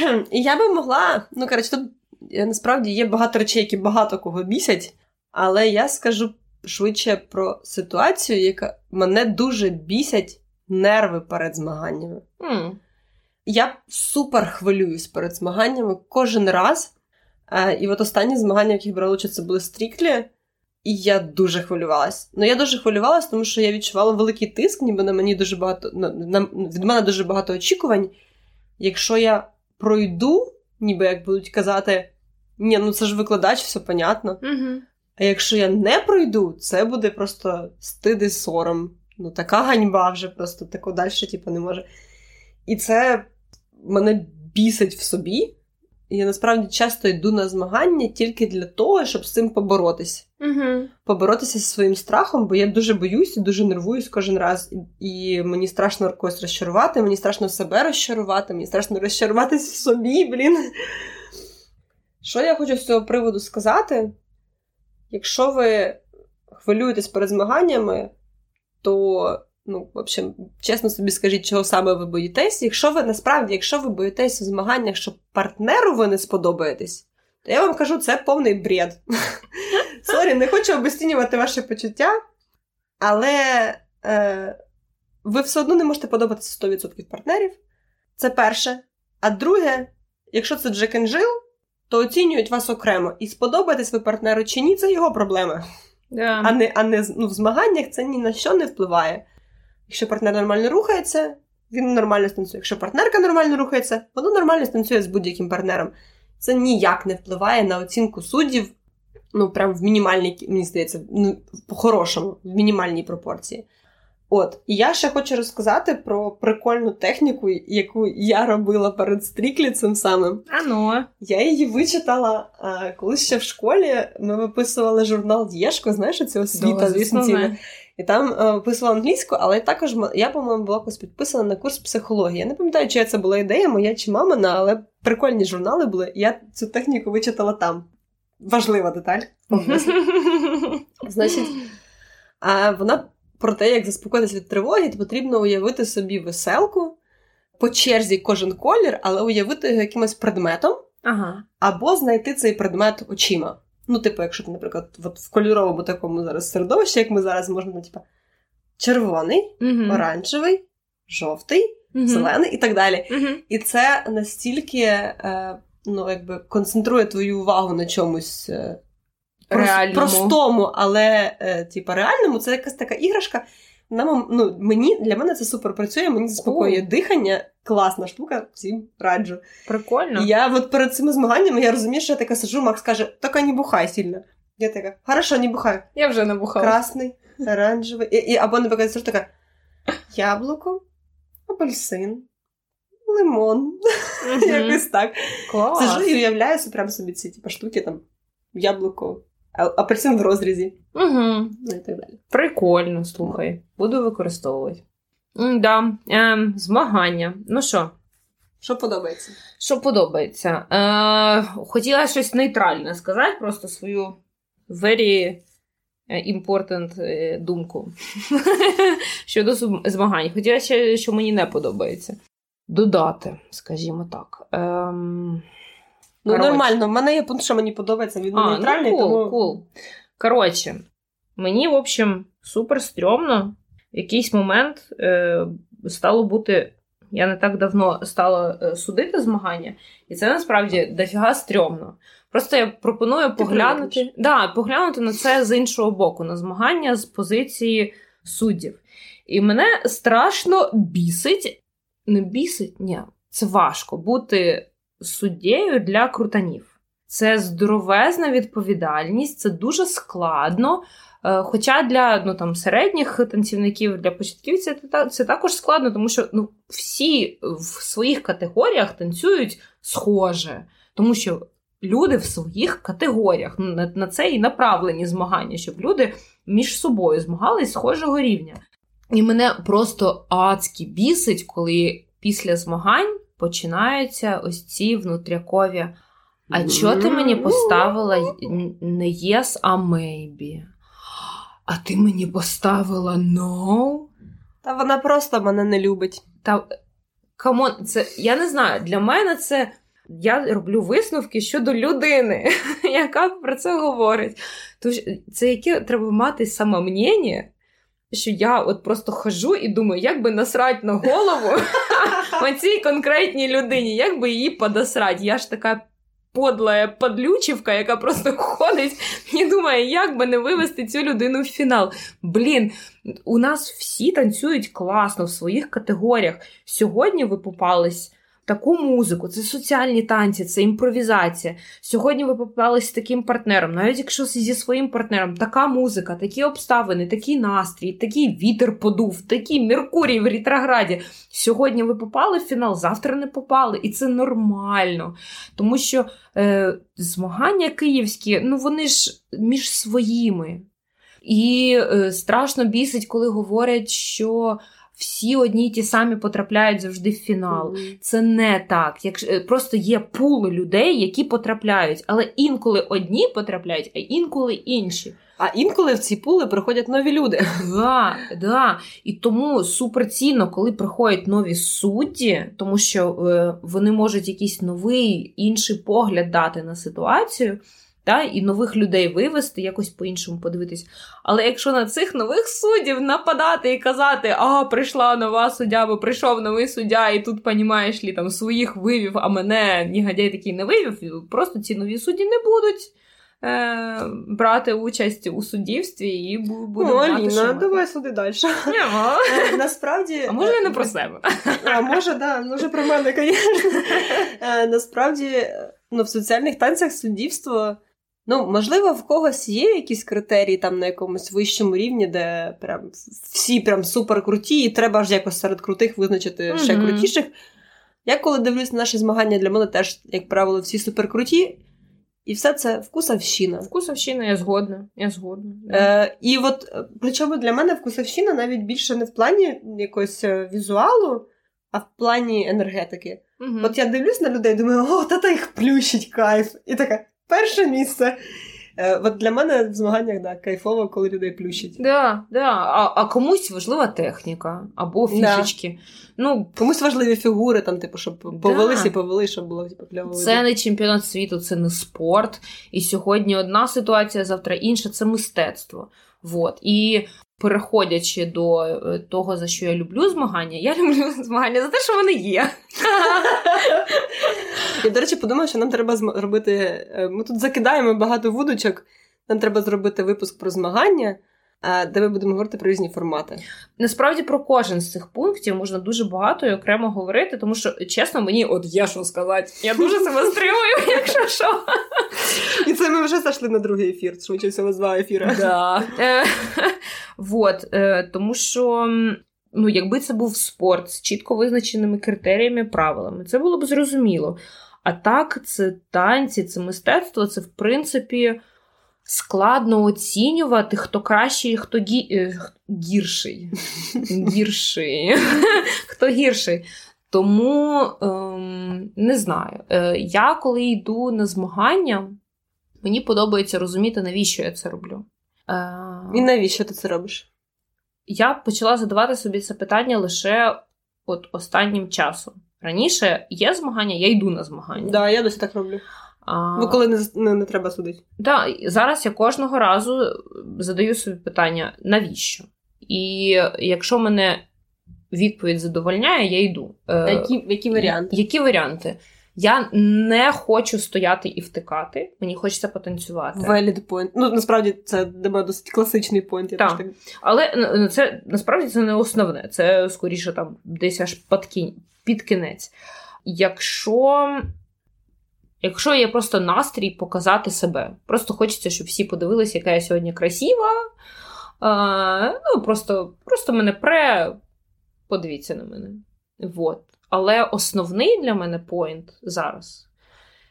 І я би могла, ну коротше, тут е, насправді є багато речей, які багато кого бісять, але я скажу швидше про ситуацію, яка мене дуже бісять нерви перед змаганнями. Mm. Я супер хвилююсь перед змаганнями кожен раз. Е, і от останні змагання, в яких брала участь, це були стріклі. І я дуже хвилювалась. Ну, я дуже хвилювалась, тому що я відчувала великий тиск, ніби на мені дуже багато на, на, від мене дуже багато очікувань. Якщо я пройду, ніби як будуть казати, ні, ну це ж викладач, все понятно. Угу. А якщо я не пройду, це буде просто стид і сором. Ну, така ганьба вже просто тако далі, типу, не може. І це мене бісить в собі. Я насправді часто йду на змагання тільки для того, щоб з цим поборотися. Угу. Поборотися зі своїм страхом, бо я дуже боюсь і дуже нервуюсь кожен раз. І мені страшно когось розчарувати, мені страшно себе розчарувати, мені страшно розчаруватись в собі, блін. Що я хочу з цього приводу сказати? Якщо ви хвилюєтесь перед змаганнями, то, ну, в общем, чесно собі скажіть, чого саме ви боїтесь. Якщо ви насправді, якщо ви боїтесь у змаганнях, що партнеру ви не сподобаєтесь, то я вам кажу, це повний бред. Sorry, не хочу обесцінювати ваші почуття, але е, ви все одно не можете подобатися 100% партнерів. Це перше. А друге, якщо це Джек and то оцінюють вас окремо. І сподобаєтесь ви партнеру чи ні, це його проблема. Да. А не, а не ну, в змаганнях це ні на що не впливає. Якщо партнер нормально рухається, він нормально станцює. Якщо партнерка нормально рухається, вона нормально станцює з будь-яким партнером. Це ніяк не впливає на оцінку суддів, ну, прям в мінімальній, мені здається, ну, по-хорошому, в мінімальній пропорції. От, і я ще хочу розказати про прикольну техніку, яку я робила перед стріклі цим самим. Ано. Я її вичитала а, колись ще в школі. Ми виписували журнал Дєшко, знаєш, цього освіта, Да, звісно. І там е, виписувала англійську, але також я, по-моєму, була колись підписана на курс психології. Я не пам'ятаю, чия це була ідея, моя чи мамина, але прикольні журнали були. Я цю техніку вичитала там. Важлива деталь. Значить, а вона про те, як заспокоїтися від тривоги, то потрібно уявити собі веселку по черзі кожен колір, але уявити його якимось предметом, Ага. або знайти цей предмет очима. Ну, типу, якщо ти, наприклад, от в кольоровому такому зараз середовищі, як ми зараз можемо, ну, типу, червоний, Угу. оранжевий, жовтий, Угу. зелений і так далі. Угу. І це настільки е, ну, якби концентрує твою увагу на чомусь е, Реальному. простому, але е, типу, реальному. Це якась така іграшка. Нам, ну, мені, для мене це супер працює, мені заспокоює дихання. Класна штука, всім раджу. Прикольно. І я от перед цими змаганнями я розумію, що я така сижу, Макс каже, така не бухай сильно. Я така, хорошо, не бухай. Я вже набухала. Красний, оранжевий. І, і, або, наприклад, сижу така, яблуко, апельсин, лимон. Мгм. Якось так. Клас. Сижу і уявляю прям собі ці типу, штуки, там, яблуко, апельсин в розрізі, Угу. і так далі. Прикольно, слухай. Буду використовувати. Да. Ем, змагання. Ну що, Що подобається? що подобається? Е, хотіла щось нейтральне сказати, просто свою very important е, думку щодо змагань. Хотіла ще, що мені не подобається. Додати, скажімо так. Ем, Ну, Коротше. нормально, в мене є пункт, що мені подобається, він А, нейтральний, ну, кул, тому кул. Коротше, мені, в общем, супер стрьомно. В якийсь момент е, стало бути. Я не так давно стала е, судити змагання, і це насправді дофіга стрьомно. Просто я пропоную поглянути, да, поглянути на це з іншого боку, на змагання з позиції суддів. І мене страшно бісить. Не бісить, ні, це важко бути суддєю для крутанів. Це здоровезна відповідальність, це дуже складно. Е, Хоча для ну, там, середніх танцівників, для початківців це, це також складно, тому що ну, всі в своїх категоріях танцюють схоже. Тому що люди в своїх категоріях ну, на, на це і направлені змагання, щоб люди між собою змагались схожого рівня. І мене просто адськи бісить, коли після змагань починаються ось ці внутрякові. А чого ти мені поставила й- не yes, а maybe? А ти мені поставила no? Та вона просто мене не любить. Та come on, це я не знаю. Для мене це я роблю висновки щодо людини, яка про це говорить. Тож це яке треба мати самомнення, що я от просто хожу і думаю, як би насрать на голову оцій конкретній людині, як би її подосрать. Я ж така. Подла подлючівка, яка просто ходить і думає, як би не вивести цю людину в фінал. Блін, у нас всі танцюють класно в своїх категоріях. Сьогодні ви попались таку музику, це соціальні танці, це імпровізація. Сьогодні ви попались з таким партнером, навіть якщо зі своїм партнером, така музика, такі обставини, такий настрій, такий вітер подув, такий Меркурій в ретрограді. Сьогодні ви попали в фінал, завтра не попали, і це нормально. Тому що е, змагання київські, ну вони ж між своїми. І е, страшно бісить, коли говорять, що всі одні й ті самі потрапляють завжди в фінал. Mm-hmm. Це не так. Як е, просто є пули людей, які потрапляють, але інколи одні потрапляють, а інколи інші. А інколи в ці пули приходять нові люди. Да, да. І тому суперцінно, коли приходять нові судді, тому що е, вони можуть якийсь новий інший погляд дати на ситуацію та, і нових людей вивести, якось по-іншому подивитись. Але якщо на цих нових суддів нападати і казати, а прийшла нова суддя, або прийшов новий суддя, і тут, понімаєш лі, там своїх вивів, а мене нігадяй такий не вивів, просто ці нові судді не будуть. Е, брати участь у суддівстві і буде О, Аліна, давай суди далі. Е, насправді... А може не про себе? А може, да, може про мене, звісно. Е, насправді, ну, в соціальних танцях суддівство Ну, можливо, в когось є якісь критерії там на якомусь вищому рівні, де прям всі прям супер круті, і треба ж якось серед крутих визначити mm-hmm. ще крутіших. Я коли дивлюсь на наші змагання, для мене теж, як правило, всі супер круті. І все це вкусовщина. Вкусовщина, я згодна. Я згодна. Е, І от причому для мене вкусовщина навіть більше не в плані якогось е, візуалу, а в плані енергетики. Угу. От я дивлюсь на людей, думаю, о, та їх плющить кайф. І така, перше місце. Е, от Для мене в змаганнях да, кайфово, коли людей плющить. Да, да. А а комусь важлива техніка або фішечки. Да. Ну, Комусь важливі фігури, там, типу, щоб повелися да. і повели, щоб було типу, кльово. Це не чемпіонат світу, це не спорт. І сьогодні одна ситуація, завтра інша це мистецтво. Вот. І переходячи до е, того, за що я люблю змагання, я люблю змагання за те, що вони є. Я, до речі, подумала, що нам треба зробити. Е, ми тут закидаємо багато вудочок. Нам треба зробити випуск про змагання, де ми будемо говорити про різні формати. Насправді про кожен з цих пунктів можна дуже багато і окремо говорити, тому що, чесно, мені от є що сказати. Я дуже себе стримую, якщо що. І це ми вже зайшли на другий ефір, швидше всього, з два ефіри. Да. Е, вот, е, Тому що. Ну, якби це був спорт з чітко визначеними критеріями, правилами, це було б зрозуміло. А так, це танці, це мистецтво, це в принципі складно оцінювати, хто кращий, хто гі... Е, гірший. Гірший. Хто гірший. Тому ем, не знаю. Е, Я коли йду на змагання, мені подобається розуміти, навіщо я це роблю. Е, І навіщо ти це робиш? Я почала задавати собі це питання лише от останнім часом. Раніше є змагання, я йду на змагання. Так, да, я досі так роблю. А... Бо коли не, не не, треба судити. Так, зараз я кожного разу задаю собі питання, навіщо? І якщо мене відповідь задовольняє, я йду. Е, які які варіанти? Які варіанти? Я не хочу стояти і втикати, мені хочеться потанцювати. Valid point. Ну, насправді, це для мене досить класичний point. Я так. Але це насправді це не основне, це скоріше там десь аж під кінець. Якщо Якщо є просто настрій показати себе, просто хочеться, щоб всі подивилися, яка я сьогодні красива. А, ну, Просто просто мене пре, подивіться на мене. Вот. Але основний для мене поінт зараз,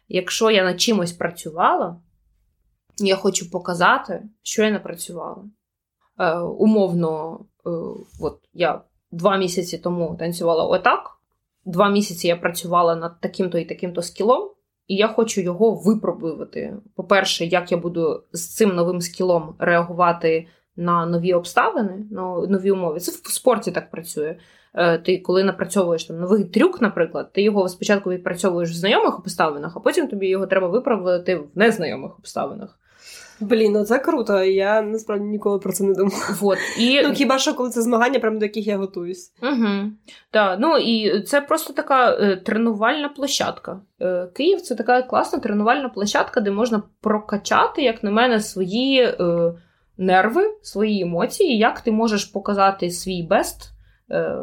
якщо я над чимось працювала, я хочу показати, що я напрацювала. Е, Умовно, е, от я два місяці тому танцювала отак, два місяці я працювала над таким-то і таким-то скілом. І я хочу його випробувати. По-перше, як я буду з цим новим скілом реагувати на нові обставини, на нові умови. Це в спорті так працює. Е, ти, коли напрацьовуєш там новий трюк, наприклад, ти його спочатку відпрацьовуєш в знайомих обставинах, а потім тобі його треба виправити в незнайомих обставинах. Блін, ну це круто. Я насправді ніколи про це не думала. Вот. І... Ну хіба що коли це змагання, прямо до яких я готуюсь. Угу. Так, ну і це просто така е, тренувальна площадка. Е, Київ це така класна тренувальна площадка, де можна прокачати, як на мене, свої е, нерви, свої емоції, як ти можеш показати свій бест е,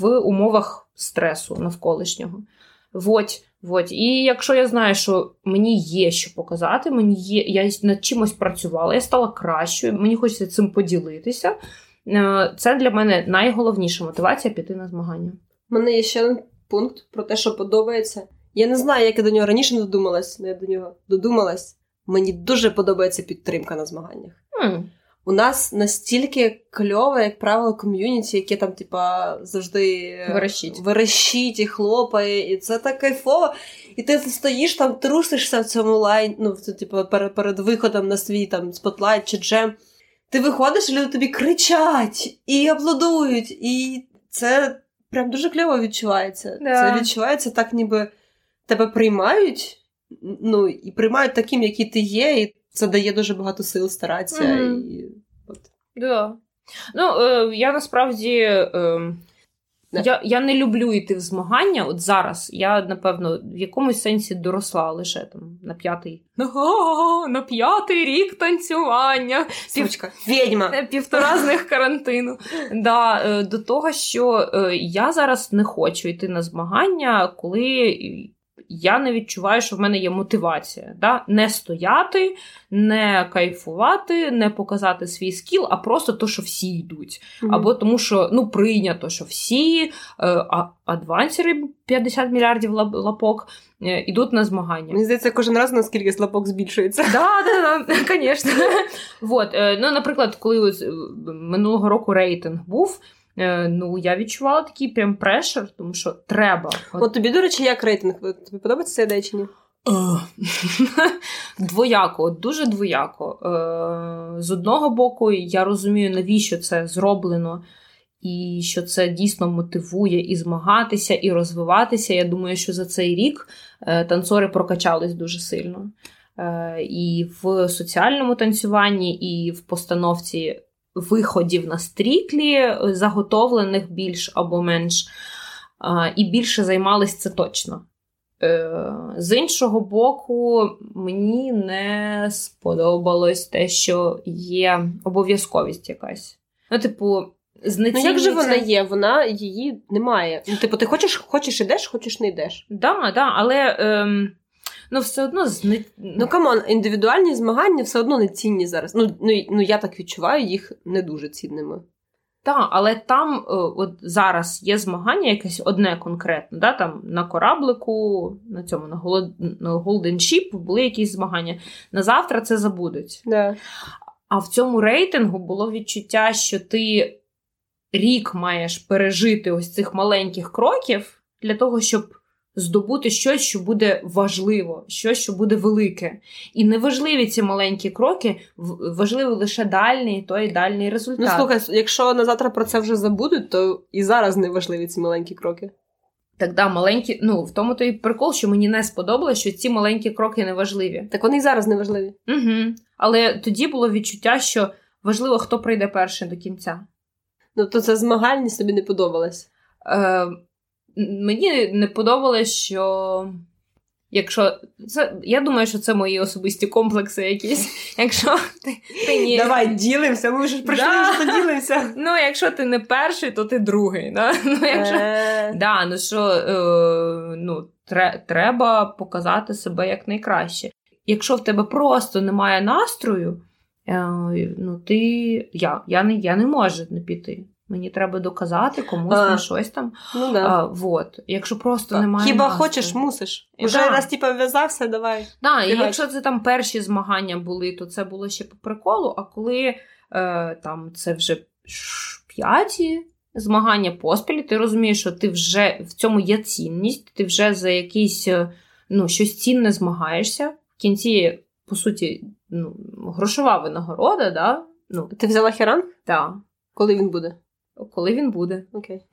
в умовах стресу навколишнього. Вот, вот. І якщо я знаю, що мені є що показати, мені є, я над чимось працювала, я стала кращою, мені хочеться цим поділитися. Е, це для мене найголовніша мотивація піти на змагання. У мене є ще один пункт про те, що подобається. Я не знаю, як я до нього раніше не додумалась, але я до нього додумалась. Мені дуже подобається підтримка на змаганнях. Mm. У нас настільки кльове, як правило, ком'юніті, яке там, типа, завжди верещить. верещить і хлопає, і це так кайфово. І ти стоїш там, трусишся в цьому лайн, ну, це, типу, перед, перед виходом на свій там spotlight чи джем. Ти виходиш, і люди тобі кричать і аплодують. І це прям дуже кльово відчувається. Да. Це відчувається так, ніби тебе приймають, ну, і приймають таким, який ти є, і це дає дуже багато сил старатися. Мгм. І... От. Да. Ну, е, я насправді. Е, я, я не люблю йти в змагання. От зараз я, напевно, в якомусь сенсі доросла лише там на п'ятий. Ага, на п'ятий рік танцювання. Сучка, відьма. Е, Півтора з них карантину. Да, е, до того, що е, я зараз не хочу йти на змагання, коли я не відчуваю, що в мене є мотивація. Да? Не стояти, не кайфувати, не показати свій скіл, а просто то, що всі йдуть. Або тому, що ну, прийнято, що всі е, а- адвансери 50 мільярдів лапок е, ідуть на змагання. Мені здається, кожен раз наскільки слабок збільшується. Да, да, да, звісно. Вот, е, ну, наприклад, коли е, минулого року рейтинг був, е, ну я відчувала такий прям прешер, тому що треба. От, От тобі, до речі, як рейтинг? Тобі подобається ця ідея чи ні? двояко, дуже двояко. Е, З одного боку, я розумію, навіщо це зроблено. І що це дійсно мотивує і змагатися, і розвиватися. Я думаю, що за цей рік е, танцори прокачались дуже сильно. Е, І в соціальному танцюванні, і в постановці виходів на стрітлі, е, заготовлених більш або менш, і більше займались це точно. Е, З іншого боку, мені не сподобалось те, що є обов'язковість якась. Ну, типу, Ну як же вона є? Вона її немає. Ну, типу, ти хочеш, хочеш ідеш, хочеш не йдеш. Да, да, але ем, ну, все одно зне... Ну come on, індивідуальні змагання все одно не цінні зараз. Ну, ну, ну я так відчуваю їх не дуже цінними. Так, але там е, от зараз є змагання якесь одне конкретне. Да? Там на кораблику, на цьому на Голод- на Golden Ship були якісь змагання. На завтра це забудуть. Да. А в цьому рейтингу було відчуття, що ти рік маєш пережити ось цих маленьких кроків для того, щоб здобути щось, що буде важливо, щось, що буде велике. І неважливі ці маленькі кроки, важливий лише дальній той дальній результат. Ну слухай, якщо на завтра про це вже забудуть, то і зараз не важливі ці маленькі кроки. Так, да, маленькі, ну в тому то і прикол, що мені не сподобалось, що ці маленькі кроки не важливі. Так вони і зараз не важливі. Угу. Але тоді було відчуття, що важливо, хто прийде перший до кінця. Ну то це змагальність тобі не подобалась. Е, мені не подобалось, що якщо це, я думаю, що це мої особисті комплекси якісь. Якщо ти, ти ні. Давай ділимося, ми вже прийшли, Да. що ділимося. Ну, якщо ти не перший, то ти другий. Да? Ну, якщо... Е, Да, ну що е, ну, тре, треба показати себе як найкраще. Якщо в тебе просто немає настрою, е, ну ти я, я, не, я не можу не піти. Мені треба доказати комусь А. там щось там. Ну да. А, вот. Якщо просто немає. Хіба настрою. хочеш, мусиш. Уже да. раз типа в'язався, давай. Да, і якщо це там перші змагання були, то це було ще по приколу. А коли е, там це вже п'яті змагання поспіль, ти розумієш, що ти вже в цьому є цінність, ти вже за якийсь е, ну, щось цінне змагаєшся. В кінці, по суті, ну, грошова винагорода, да? ну, Ти взяла херан? та, Коли він буде? Коли він буде. Окей.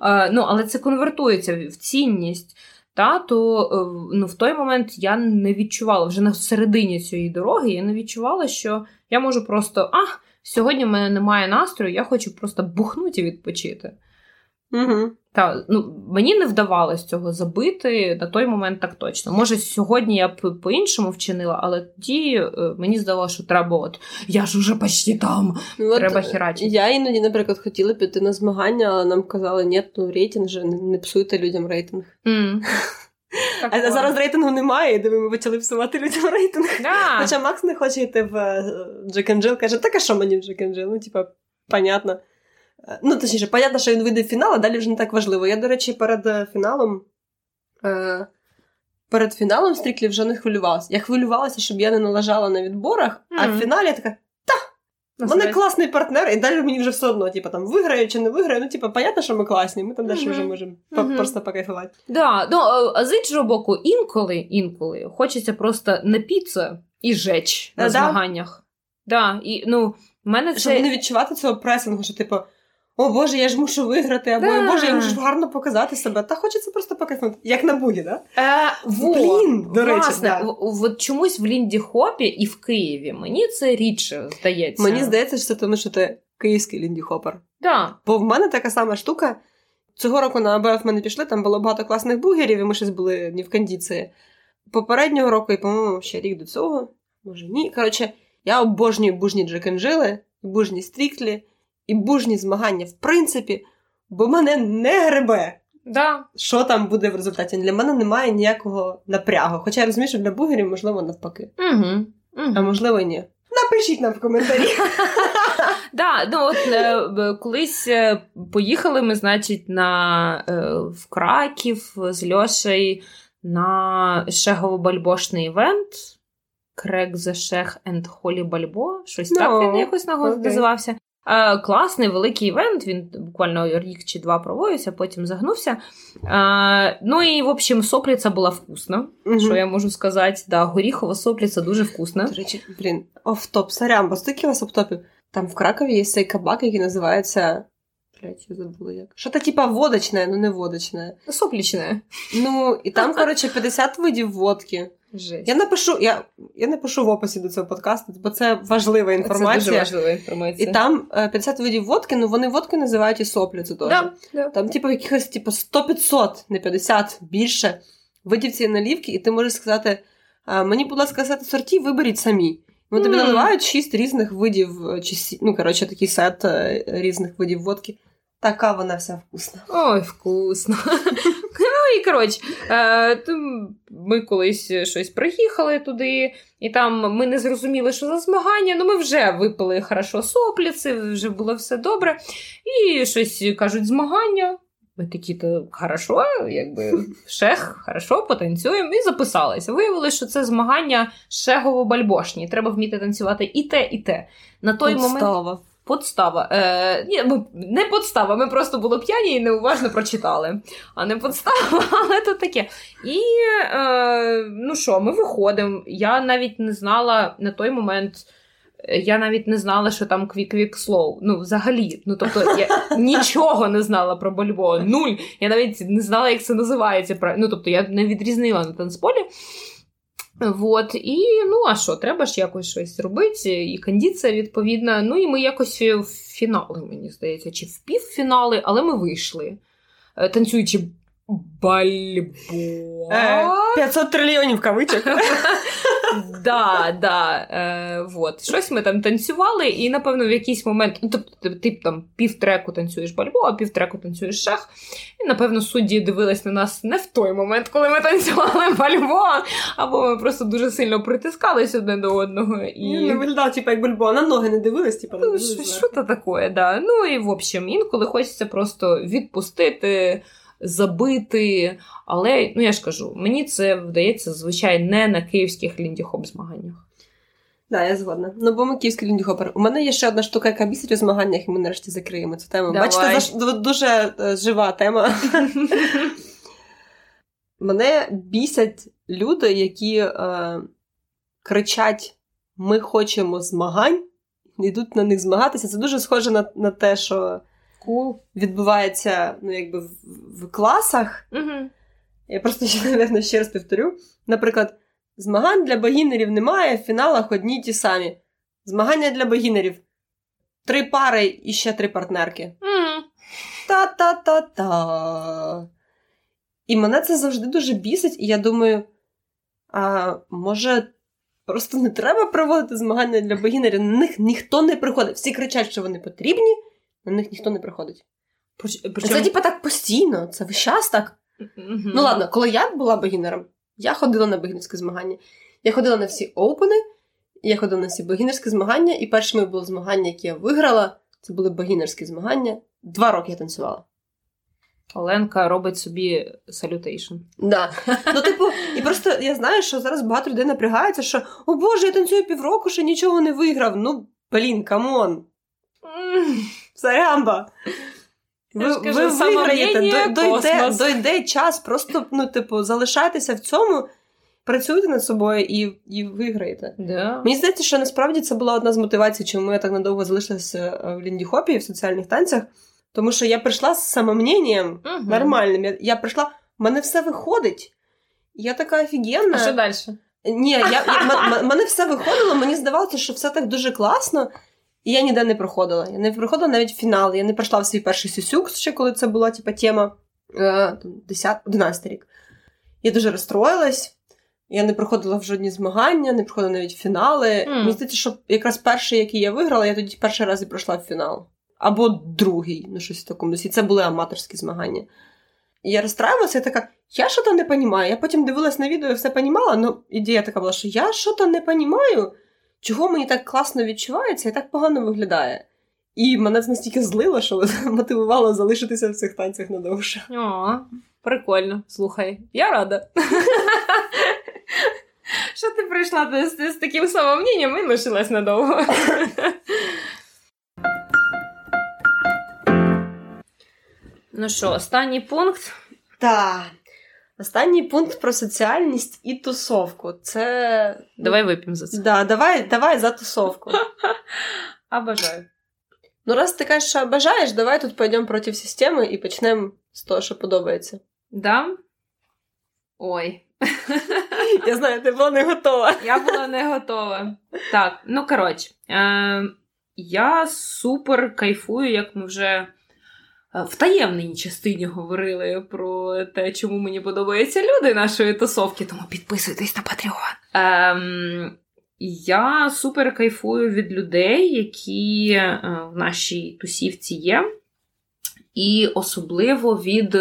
Е, ну, але це конвертується в цінність. Та, то е, ну, в той момент я не відчувала вже на середині цієї дороги, я не відчувала, що я можу просто а, сьогодні в мене немає настрою, я хочу просто бухнути і відпочити. Угу. Та, ну, Мені не вдавалось цього забити на той момент так точно. Може, сьогодні я б по-іншому вчинила, але тоді е, мені здалося, що треба от я ж уже почти там. Ну, треба херачити. Я іноді, наприклад, хотіла піти на змагання, але нам казали, ні, ну рейтинг же, не псуйте людям рейтинг. Mm. А зараз рейтингу немає, і ми почали псувати людям рейтинг. Да. Хоча Макс не хоче йти в Jack Jill, каже, так а що мені в Джек Джил? Ну, типа, понятно. Е, ну, точніше, понятно, що він вийде в фінал, а далі вже не так важливо. Я, до речі, перед е, фіналом. Е- Перед фіналом strictly вже не хвилювалася. Я хвилювалася, щоб я не налажала на відборах, mm-hmm. а в фіналі я така. Мене класний партнер, і далі мені вже все одно, типу, там виграю чи не виграю. Ну, типу, понятно, що ми класні, ми там далі mm-hmm. вже можемо mm-hmm. просто покайфувати. Да, ну, а з іншого боку, інколи інколи хочеться просто на і жеч на да? змаганнях. Да, і, ну, мене Щоб це... не відчувати цього пресингу, що, типу, о Боже, я ж мушу виграти, або да. Боже, я мушу гарно показати себе. Та хочеться просто покайфнути. Як на бугі, да? Е, во, Блін, до речі, власне, да. От чомусь в Лінді Хопі і в Києві мені це рідше здається. Мені здається, що це тому, що ти київський Лінді Хопер. Да. Бо в мене така сама штука. Цього року на АБФ ми не пішли, там було багато класних бугерів, і ми щось були не в кондиції. Попереднього року, і, по-моєму, ще рік до цього, може ні. Коротше, я обожнюю бужні джекенджили, бужні стріклі і бужні змагання, в принципі, бо мене не гребе. Да. Що там буде в результаті? Для мене немає ніякого напрягу. Хоча я розумію, що для бугерів, можливо, навпаки. Угу. Угу. А можливо, ні. Напишіть нам в коментарі. Да, ну от е, колись е, поїхали ми, значить, на е, в Краків з Льошею на Шегово-бальбошний івент. Крек за Шех енд Холі Бальбо. Щось no. так він якось називався. Е, класний великий івент. Він буквально рік чи два проводився, потім загнувся. Е, ну і, в общем, сопліця була вкусна. Угу. Що я можу сказати? Да, Горіхова сопліця дуже вкусна. До речі, блін, офтоп, сорян, бо стільки вас офтопів. Там в Кракові є цей кабак, який називається. Блять, я забула як. Що-то типа водочне, ну не водочне. Соплічне. Ну, і там, коротше, 50 видів водки. Жесть. Я напишу я, я напишу в описі до цього подкасту, бо це важлива інформація. Це дуже важлива інформація. І там 50 е, видів водки, ну вони водки називають і соплю, це теж. Да, да. Там, типу, якихось типу, 100-500, не 50, більше видів цієї налівки, і ти можеш сказати: мені, будь ласка, сет сорті, виберіть самі. Вони тобі mm. наливають 6 різних видів, е, чи ну, коротше, такий сет е, різних видів водки. Така вона вся вкусна. Ой, вкусно. Ну і коротше, е, ми колись щось приїхали туди, і там ми не зрозуміли, що за змагання. Ну ми вже випили хорошо сопліці, вже було все добре. І щось кажуть, змагання. Ми такі, то хорошо, якби shag, хорошо, потанцюємо і записалися. Виявилося, що це змагання шегово-бальбошні. Треба вміти танцювати і те, і те. На той Подстава. момент Подстава. Е, ні, ми, Не подстава, ми просто були п'яні і неуважно прочитали. А не подстава, але то таке. І е, ну що, ми виходимо. Я навіть не знала на той момент. Я навіть не знала, що там quick-quick slow. Ну, взагалі. Ну, тобто, я нічого не знала про Бальбо. Нуль. Я навіть не знала, як це називається. Ну, тобто, я не відрізнила на танцполі. Вот, і ну, а що, треба ж якось щось робити, і кондиція відповідна. Ну, і ми якось в фінали, мені здається, чи в півфінали, але ми вийшли. Е, танцюючи бальбо. 500 е, трильйонів кавичок. Да, да, е, вот. Щось ми там танцювали, і, напевно, в якийсь момент, ну, тобто, ти там півтреку танцюєш бальбо, а півтреку танцюєш шах. І, напевно, судді дивились на нас не в той момент, коли ми танцювали бальбо, або ми просто дуже сильно притискались одне до одного. І... Не виглядав, типу, як бальбо, на ноги не дивились, типу, не ну, Що то таке, да. Ну і в общем, інколи хочеться просто відпустити забити. Але ну я ж кажу, мені це вдається звичайно не на київських ліндіхоп змаганнях. Так, да, я згодна. Ну, бо ми київський ліндіхопер. У мене є ще одна штука, яка бісить у змаганнях, і ми нарешті закриємо цю тему. Давай. Бачите, дуже е, жива тема. Мене бісять люди, які е, кричать: ми хочемо змагань, йдуть на них змагатися. Це дуже схоже на, на те, що cool. відбувається ну, якби в, в класах. Угу. Я просто ще, напевно, ще раз повторю. Наприклад, змагань для богінерів немає, в фіналах одні й ті самі. Змагання для богінерів. Три пари і ще три партнерки. Та-та-та-та. І мене це завжди дуже бісить, і я думаю, а може. Просто не треба проводити змагання для богінерів. На них ніхто не приходить. Всі кричать, що вони потрібні, на них ніхто не приходить. Причому... Це типа так постійно, це весь час так. Mm-hmm. Ну ладно, коли я була богінером, я ходила на богінерське змагання. Я ходила на всі опени, я ходила на всі богінерські змагання, і першими було змагання, які я виграла, це були богінерські змагання. Два роки я танцювала. Оленка робить собі salutation. Да. Ну, типу, і просто я знаю, що зараз багато людей напрягається, що о Боже, я танцюю півроку, ще нічого не виграв. Ну, блін, come on. Сарямба. Ви ви виграєте, дойде, дойде час, просто, ну, типу, залишайтеся в цьому, працюйте над собою і і виграєте. Да. Мені здається, що насправді це була одна з мотивацій, чому я так надовго залишилася е, в Лінді Хопі в соціальних танцях. Тому що я прийшла з самомненням угу. нормальним. Я, я прийшла, в мене все виходить. Я така офігенна. А що далі? Ні, я, я, мене все виходило, мені здавалося, що все так дуже класно. І я ніде не проходила. Я не проходила навіть фінал. Я не пройшла в свій перший сюсюк, ще коли це була типа, тема 10, 11 рік. Я дуже розстроїлась. Я не проходила в жодні змагання, не проходила навіть фінали. Mm. Мені здається, що якраз перший, який я виграла, я тоді перший раз і пройшла в фінал. Або другий, ну щось в такому досі. Це були аматорські змагання. І я розстраювалася, я така, я що то не розумію. Я потім дивилась на відео і все розуміла, ну ідея така була, що я що то не розумію чого мені так класно відчувається і так погано виглядає. І мене це настільки злило, що мотивувало залишитися в цих танцях надовше. О, прикольно. Слухай, я рада. Що ти прийшла з, таким самомнінням і лишилась надовго. Ну що, останній пункт? Так. Останній пункт про соціальність і тусовку. Це. Давай вип'ємо за це. Да, Давай давай за тусовку. А бажаю. Ну, раз ти кажеш, що бажаєш, давай тут пойдемо проти системи і почнемо з того, що подобається. Да? Ой. Я знаю, ти була не готова. Я була не готова. Так, ну коротше, е- я супер кайфую, як ми вже в таємній частині говорили про те, чому мені подобаються люди нашої тусовки, тому підписуйтесь на Patreon. Ем, Я супер кайфую від людей, які е, в нашій тусівці є. І особливо від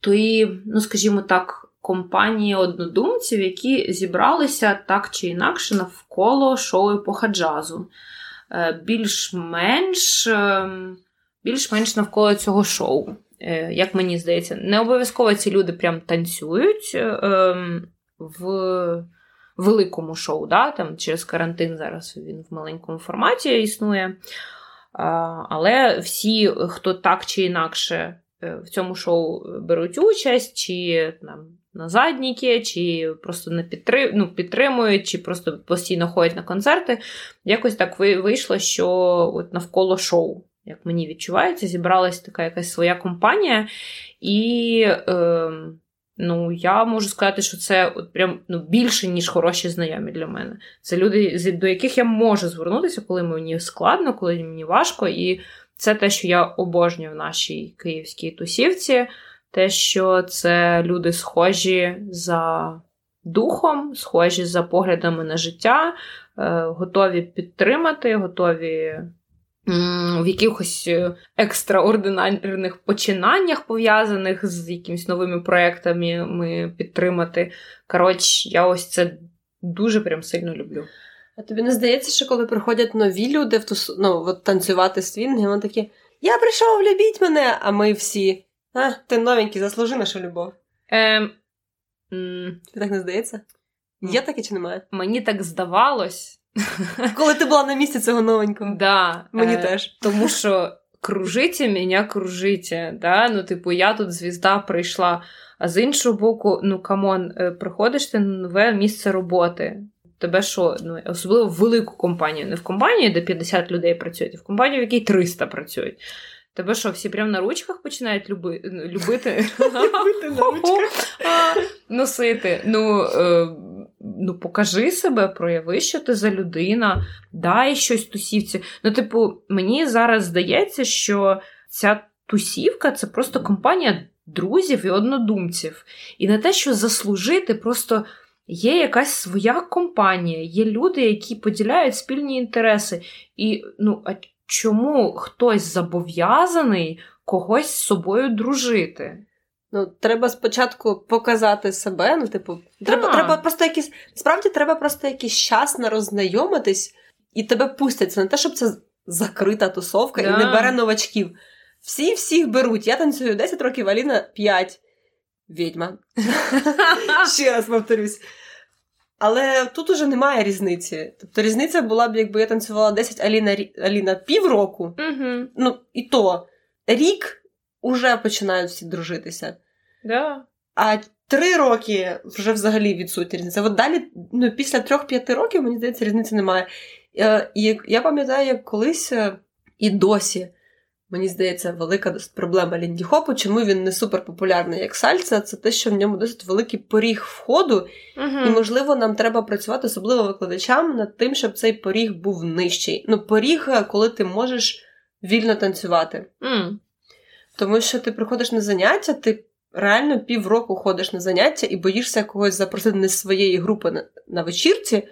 тої, ну, скажімо так, компанії однодумців, які зібралися так чи інакше навколо шоу епоха джазу. Е, більш-менш. Більш-менш навколо цього шоу. Е, як мені здається, не обов'язково ці люди прям танцюють е, ем, в великому шоу. да? Там Через карантин зараз він в маленькому форматі існує. Але всі, хто так чи інакше е, в цьому шоу беруть участь, чи там, на задніки, чи просто не підтрим... ну, підтримують, чи просто постійно ходять на концерти, якось так вийшло, що от навколо шоу як мені відчувається, зібралась така якась своя компанія, і е, ну, я можу сказати, що це от прям ну, більше, ніж хороші знайомі для мене. Це люди, до яких я можу звернутися, коли мені складно, коли мені важко. І це те, що я обожнюю в нашій київській тусівці, те, що це люди схожі за духом, схожі за поглядами на життя, е, готові підтримати, готові в якихось е, екстраординарних починаннях, пов'язаних з якимись новими проектами ми підтримати. Коротше, я ось це дуже прям сильно люблю. А тобі не здається, що коли приходять нові люди в тусу, ну, от танцювати стрінги, вони такі: Я прийшов, любіть мене! А ми всі. А, ти новенький, заслужи нашу любов. Ем, Тобі так не здається? Є таке чи немає? Мені так здавалось. Коли ти була на місці цього новенького. Да, Мені е, теж. Тому що кружите мене, кружите. Да? Ну, типу, я тут звізда прийшла. А з іншого боку, ну come on, е, приходиш ти на нове місце роботи. Тебе що? Ну, особливо в велику компанію. Не в компанію, де 50 людей працюють, а в компанію, в якій 300 працюють. Тебе що, всі прямо на ручках починають люби... Любити носити? Ну, е, ну, покажи себе, прояви, що ти за людина, дай щось тусівці. Ну, типу, мені зараз здається, що ця тусівка це просто компанія друзів і однодумців. І не те, що заслужити, просто є якась своя компанія, є люди, які поділяють спільні інтереси. І ну, а чому хтось зобов'язаний когось з собою дружити? Ну, треба спочатку показати себе. Ну, типу, треба треба просто якийсь. Справді треба просто якийсь час на роззнайомитись, і тебе пустять. Це не те, щоб це закрита тусовка да. і не бере новачків. Всі всіх беруть. Я танцюю 10 років, Аліна 5. Відьма. Ще раз повторюсь. Але тут уже немає різниці. Тобто різниця була б, якби я танцювала 10 Аліна Аліна півроку. Угу. Ну, і то рік уже починають всі дружитися. Да. А три роки вже взагалі відсутня різниця. От далі, ну, після трьох-п'яти років, мені здається, різниці немає. Е, і я пам'ятаю, як колись е, і досі. Мені здається, велика проблема Лінді Хопу, чому він не суперпопулярний як сальця, це те, що в ньому досить великий поріг входу, uh і, можливо, нам треба працювати, особливо викладачам, над тим, щоб цей поріг був нижчий. Ну, поріг, е, коли ти можеш вільно танцювати. Mm. Тому що ти приходиш на заняття, ти реально півроку ходиш на заняття і боїшся когось запросити не з своєї групи на, на вечірці,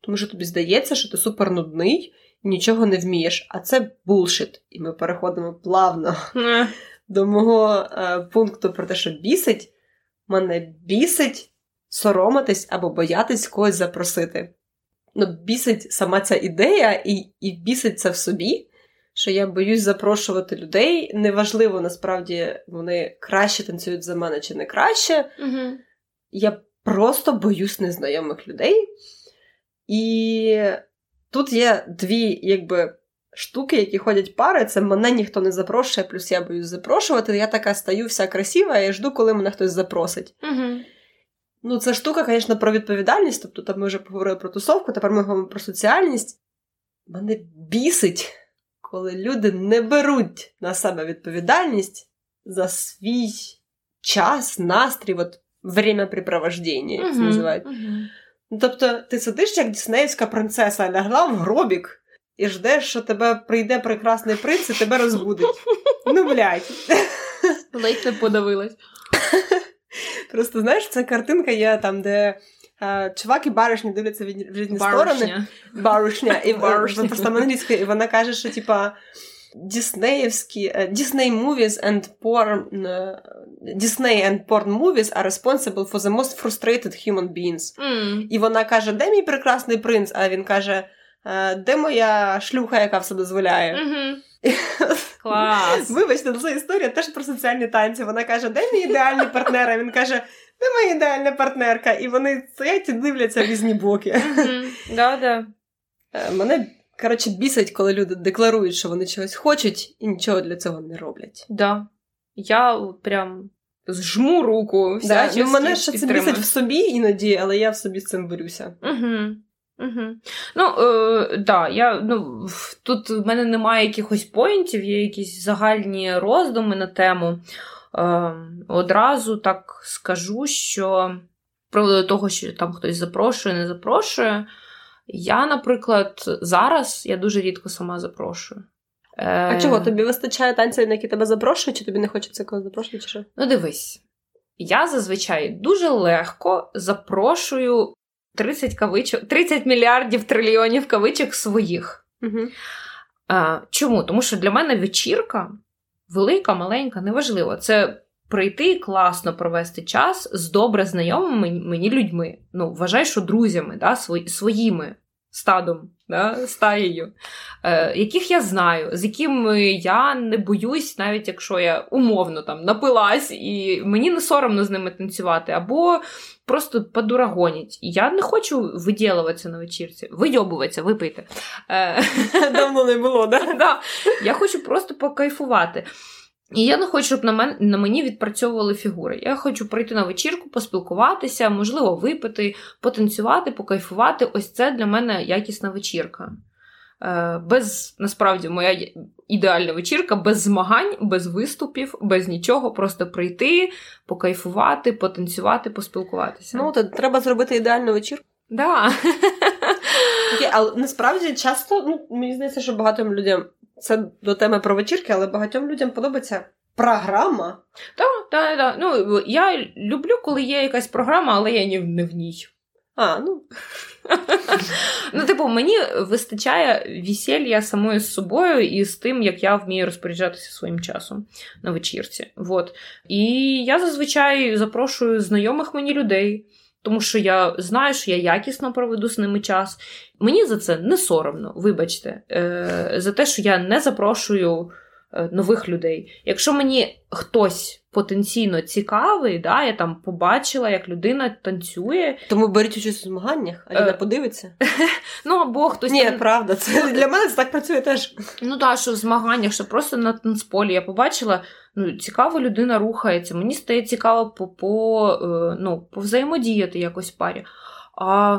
тому що тобі здається, що ти супер нудний нічого не вмієш. А це булшит. І ми переходимо плавно mm. до мого е, пункту про те, що бісить. Мене бісить соромитись або боятись когось запросити. Ну, бісить сама ця ідея, і, і бісить це в собі що я боюсь запрошувати людей. Неважливо, насправді вони краще танцюють за мене чи не краще. Угу. Я просто боюсь незнайомих людей. І тут є дві, якби. Штуки, які ходять пари, це мене ніхто не запрошує, плюс я боюсь запрошувати. Я така стаю вся красива, і жду, коли мене хтось запросить. Угу. Ну, це штука, звісно, про відповідальність. Тобто, там ми вже поговорили про тусовку, тепер ми говоримо про соціальність. Мене бісить, коли люди не беруть на себе відповідальність за свій час, настрій, от времяпрепровождення, як це називають. Uh-huh. Тобто, ти сидиш як Діснеївська принцеса, лягла в гробік і ждеш, що тебе прийде прекрасний принц і тебе розбудить. Ну, блядь. Ледь не подавилась. Просто знаєш, ця картинка є там, де Чувак і баришня дивляться в різні сторони. Баришня. І баришня. просто англійською, і вона каже, що типа. Disneyівські Disney movies and porn Disney and porn movies are responsible for the most frustrated human beings. Mm. І вона каже, де мій прекрасний принц? А він каже, де моя шлюха, яка все дозволяє? Mm-hmm. Клас. Вибачте, це історія теж про соціальні танці. Вона каже, де мій ідеальний партнер? А він каже, ти моя ідеальна партнерка, і вони стоять і дивляться в різні боки. Да-да. Е, мене, коротше, бісить, коли люди декларують, що вони чогось хочуть, і нічого для цього не роблять. Да. Я прям зжму руку. Да, ну, Мене ще це бісить в собі іноді, але я в собі з цим борюся. Угу. Угу. Ну, е, да, я, ну, тут в мене немає якихось поінтів, є якісь загальні роздуми на тему. Ем, одразу так скажу, що про того, що там хтось запрошує, не запрошує. Я, наприклад, зараз я дуже рідко сама запрошую. А е... чого? Тобі вистачає танців, на які тебе запрошують, чи тобі не хочеться когось запрошувати? чи що? Ну, дивись. Я зазвичай дуже легко запрошую 30 кавичок, 30 мільярдів трильйонів кавичок своїх. Угу. А, Чому? Тому що для мене вечірка велика, маленька, неважливо. Це прийти класно провести час з добре знайомими мені людьми. Ну, вважай, що друзями, да, своїми стадом, да, стаєю, е, яких я знаю, з якими я не боюсь, навіть якщо я умовно там напилась, і мені не соромно з ними танцювати, або просто подурагонять. Я не хочу виділуватися на вечірці, вийобуватися, випийте. Е, Давно не було, да? Я хочу просто покайфувати. І я не хочу, щоб на мен, на мені відпрацьовували фігури. Я хочу прийти на вечірку, поспілкуватися, можливо, випити, потанцювати, покайфувати. Ось це для мене якісна вечірка. Е, без насправді моя ідеальна вечірка, без змагань, без виступів, без нічого. Просто прийти, покайфувати, потанцювати, поспілкуватися. Ну, то треба зробити ідеальну вечірку. Да. Окей, Але насправді часто, ну, мені здається, що багатим людям це до теми про вечірки, але багатьом людям подобається програма. Так, так, так. Ну, я люблю, коли є якась програма, але я не в ній. А, ну. Ну, типу, мені вистачає весілля самою з собою і з тим, як я вмію розпоряджатися своїм часом на вечірці. Вот. І я зазвичай запрошую знайомих мені людей, тому що я знаю, що я якісно проведу з ними час. Мені за це не соромно, вибачте, е, за те, що я не запрошую. Е, нових людей. Якщо мені хтось потенційно цікавий, да, я там побачила, як людина танцює. Тому беріть участь у змаганнях, а не подивиться. Ну, або хтось. Ні, правда, це для мене це так працює теж. Ну так, що в змаганнях, що просто на танцполі я побачила, ну, цікава людина рухається. Мені стає цікаво по, по, е, ну, повзаємодіяти якось парі. А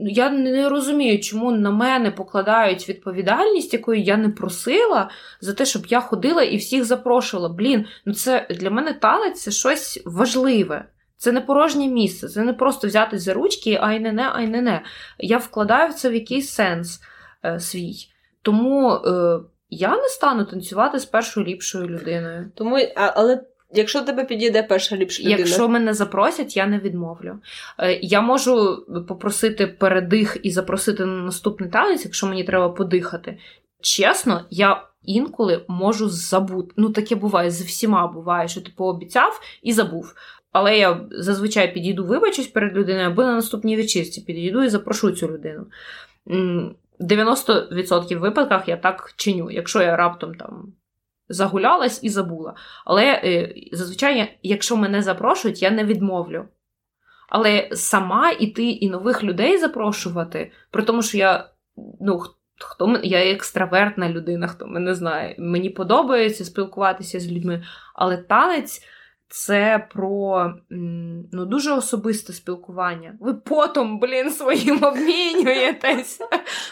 я не розумію, чому на мене покладають відповідальність, якої я не просила, за те, щоб я ходила і всіх запрошувала. Блін, ну це для мене танець це щось важливе. Це не порожнє місце, це не просто взяти за ручки, ай не не, ай не не. Я вкладаю в це в якийсь сенс е, свій. Тому е, я не стану танцювати з першою ліпшою людиною. Тому, Але Якщо тебе підійде перша ліпша людина. Якщо мене запросять, я не відмовлю. Е, я можу попросити передих і запросити на наступний танець, якщо мені треба подихати. Чесно, я інколи можу забути. Ну, таке буває з всіма буває, що ти пообіцяв і забув. Але я зазвичай підійду, вибачусь перед людиною, або на наступній вечірці підійду і запрошу цю людину. В 90% випадках я так чиню. Якщо я раптом там загулялась і забула. Але е, зазвичай, якщо мене запрошують, я не відмовлю. Але сама іти і нових людей запрошувати, при тому, що я ну, хто я екстравертна людина, хто мене знає. Мені подобається спілкуватися з людьми, але танець. Це про ну, дуже особисте спілкування. Ви потом, блін, своїм обмінюєтесь,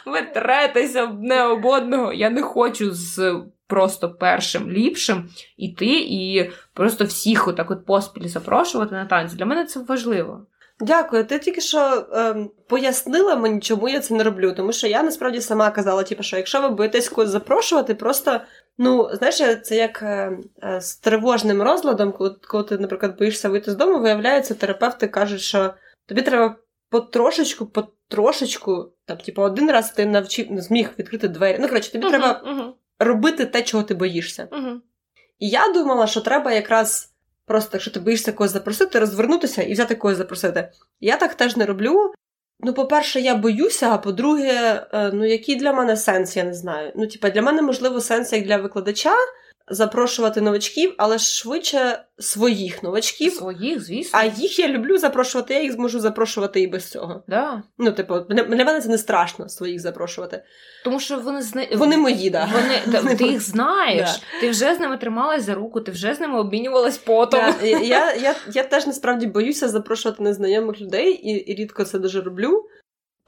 ви третеся одне об одного. Я не хочу з просто першим ліпшим іти і просто всіх отак от поспіль запрошувати на танці. Для мене це важливо. Дякую. Ти тільки що ем, пояснила мені, чому я це не роблю. Тому що я насправді сама казала, типу, що якщо ви боїтесь когось запрошувати, просто ну знаєш, це як е, е, з тривожним розладом, коли, коли ти, наприклад, боїшся вийти з дому, виявляється, терапевти кажуть, що тобі треба потрошечку, потрошечку, там, типу, один раз ти навчив зміг відкрити двері. Ну, коротше, тобі uh-huh, треба uh-huh робити те, чого ти боїшся. Угу. І я думала, що треба якраз просто, якщо ти боїшся когось запросити, розвернутися і взяти когось запросити. Я так теж не роблю. Ну, по-перше, я боюся, а по-друге, е, ну який для мене сенс, я не знаю. Ну, типа, для мене можливо сенс як для викладача, запрошувати новачків, але швидше своїх новачків. Своїх, звісно. А їх я люблю запрошувати, я їх зможу запрошувати і без цього. Да. Ну, типу, для мене це не страшно своїх запрошувати. Тому що вони зна... Вони мої, да. Вони, да. Ти їх знаєш, да. ти вже з ними трималась за руку, ти вже з ними обмінювалась потом. Да. Я я, я, теж насправді боюся запрошувати незнайомих людей і, і рідко це дуже роблю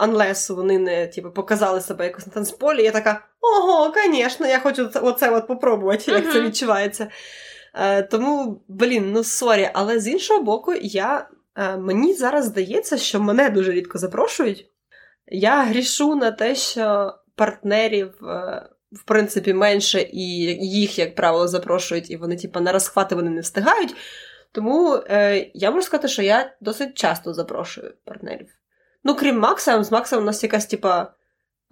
unless вони не типу, показали себе якось на танцполі, я така, ого, звісно, я хочу оце от попробувати, як uh-huh. це відчувається. Е, Тому, блін, ну sorry, але з іншого боку, я, е, мені зараз здається, що мене дуже рідко запрошують. Я грішу на те, що партнерів. Е, в принципі, менше, і їх, як правило, запрошують, і вони, типу, на розхвати вони не встигають. Тому е, я можу сказати, що я досить часто запрошую партнерів. Ну, крім Макса, з Максом у нас якась, типа,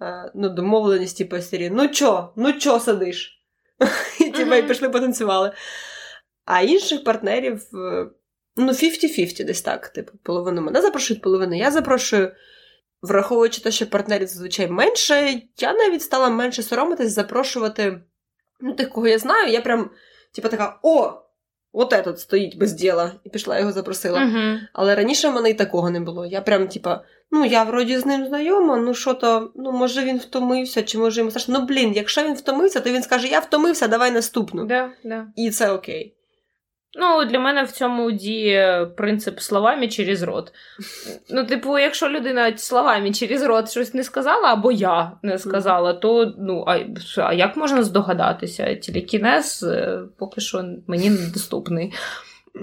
е, ну, домовленість, типу, серії. Ну чо, ну чо сидиш? І типа, і пішли потанцювали. А інших партнерів, е, ну, 50-50 десь так. Типу, половину мене запрошують, половину я запрошую. Враховуючи те, що партнерів зазвичай менше, я навіть стала менше соромитись, запрошувати ну, тих, кого я знаю. Я прям, типу, така: о, от этот стоїть без діла, і пішла його запросила. Uh-huh. Але раніше в мене і такого не було. Я прям, типа, ну я вроді з ним знайома, ну що то, ну може він втомився, чи може йому страшно. Ну блін, якщо він втомився, то він скаже: Я втомився, давай наступну. Да, да. І це окей. Ну, для мене в цьому діє принцип словами через рот. Ну, типу, якщо людина словами через рот щось не сказала, або я не сказала, то ну, а, а як можна здогадатися? Телекінез е, поки що мені недоступний.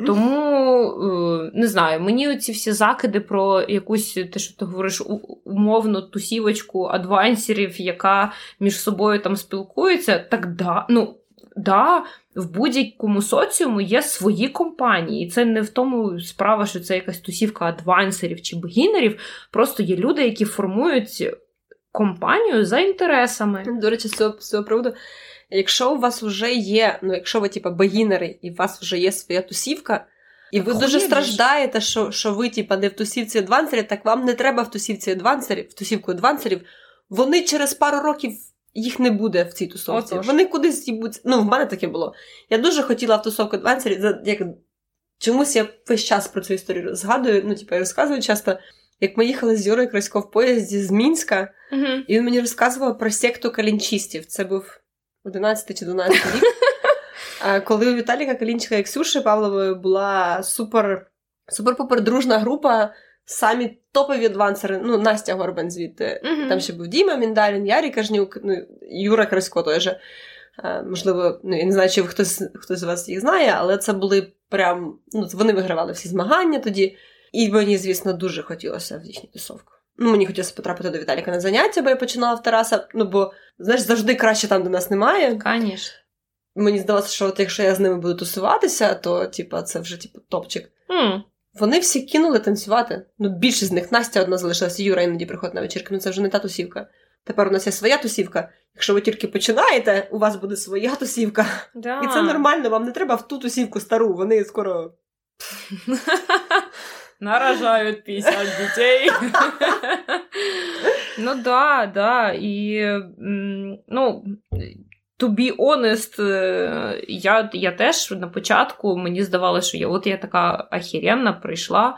Тому е, не знаю, мені ці всі закиди про якусь те, що ти говориш, умовну тусівочку адвансерів, яка між собою там спілкується, так да, ну да, в будь-якому соціуму є свої компанії. І це не в тому справа, що це якась тусівка адвансерів чи бегінерів. Просто є люди, які формують компанію за інтересами. До речі, з цього, цього приводу. Якщо у вас вже є, ну якщо ви типа бегінери, і у вас вже є своя тусівка, і ви дуже страждаєте, що що ви, типа, не в тусівці адвансерів, так вам не треба в тусівці адвансерів, в тусівку адвансерів. Вони через пару років їх не буде в цій тусовці. Отож. Вони кудись їбуть. Ну, в мене таке було. Я дуже хотіла в тусовку адвансерів. Як... Чомусь я весь час про цю історію згадую, ну, типу, я розказую часто. Як ми їхали з Юрою Красько в поїзді з Мінська, uh і він мені розказував про секту калінчистів. Це був 11 чи 12 рік. Коли у Віталіка Калінчика і Ксюші Павлової була супер супер-попер дружна група, самі топові адвансери, ну, Настя Горбан звідти. Mm-hmm. Там ще був Діма Міндалін, Ярі Кажнюк, ну, Юра Красько той же. Можливо, ну, я не знаю, чи хтось хтось з вас їх знає, але це були прям. Ну, вони вигравали всі змагання тоді. І мені, звісно, дуже хотілося в їхню тусовку. Ну, мені хотілося потрапити до Віталіка на заняття, бо я починала в Тараса. Ну, бо, знаєш, завжди краще там, де нас немає. Звісно. Мені здалося, що от якщо я з ними буду тусуватися, то типа, це вже типу, топчик. Mm. Вони всі кинули танцювати. Ну, більшість з них Настя одна залишилася, Юра іноді приходить на вечірки. Ну це вже не та тусівка. Тепер у нас є своя тусівка. Якщо ви тільки починаєте, у вас буде своя тусівка. Да. І це нормально, вам не треба в ту тусівку стару, вони скоро. Наражають 50 дітей. Ну да, да. І ну, To be honest, е, я я теж на початку мені здавалося, що я от я така ахіренна прийшла.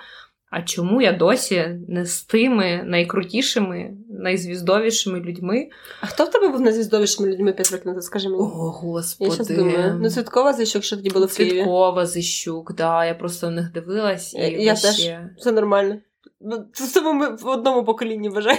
А чому я досі не з тими найкрутішими, найзвіздовішими людьми? А хто в тебе був найзвіздовішими людьми 5 років назад? Скажи мені. О, господи. Я думаю. Ну, Цвіткова Зищук, що тоді були в Києві. Цвіткова Зищук, да. Я просто в них дивилась. і Я, я теж. Все нормально. Ну, це ми в одному поколінні вважаю.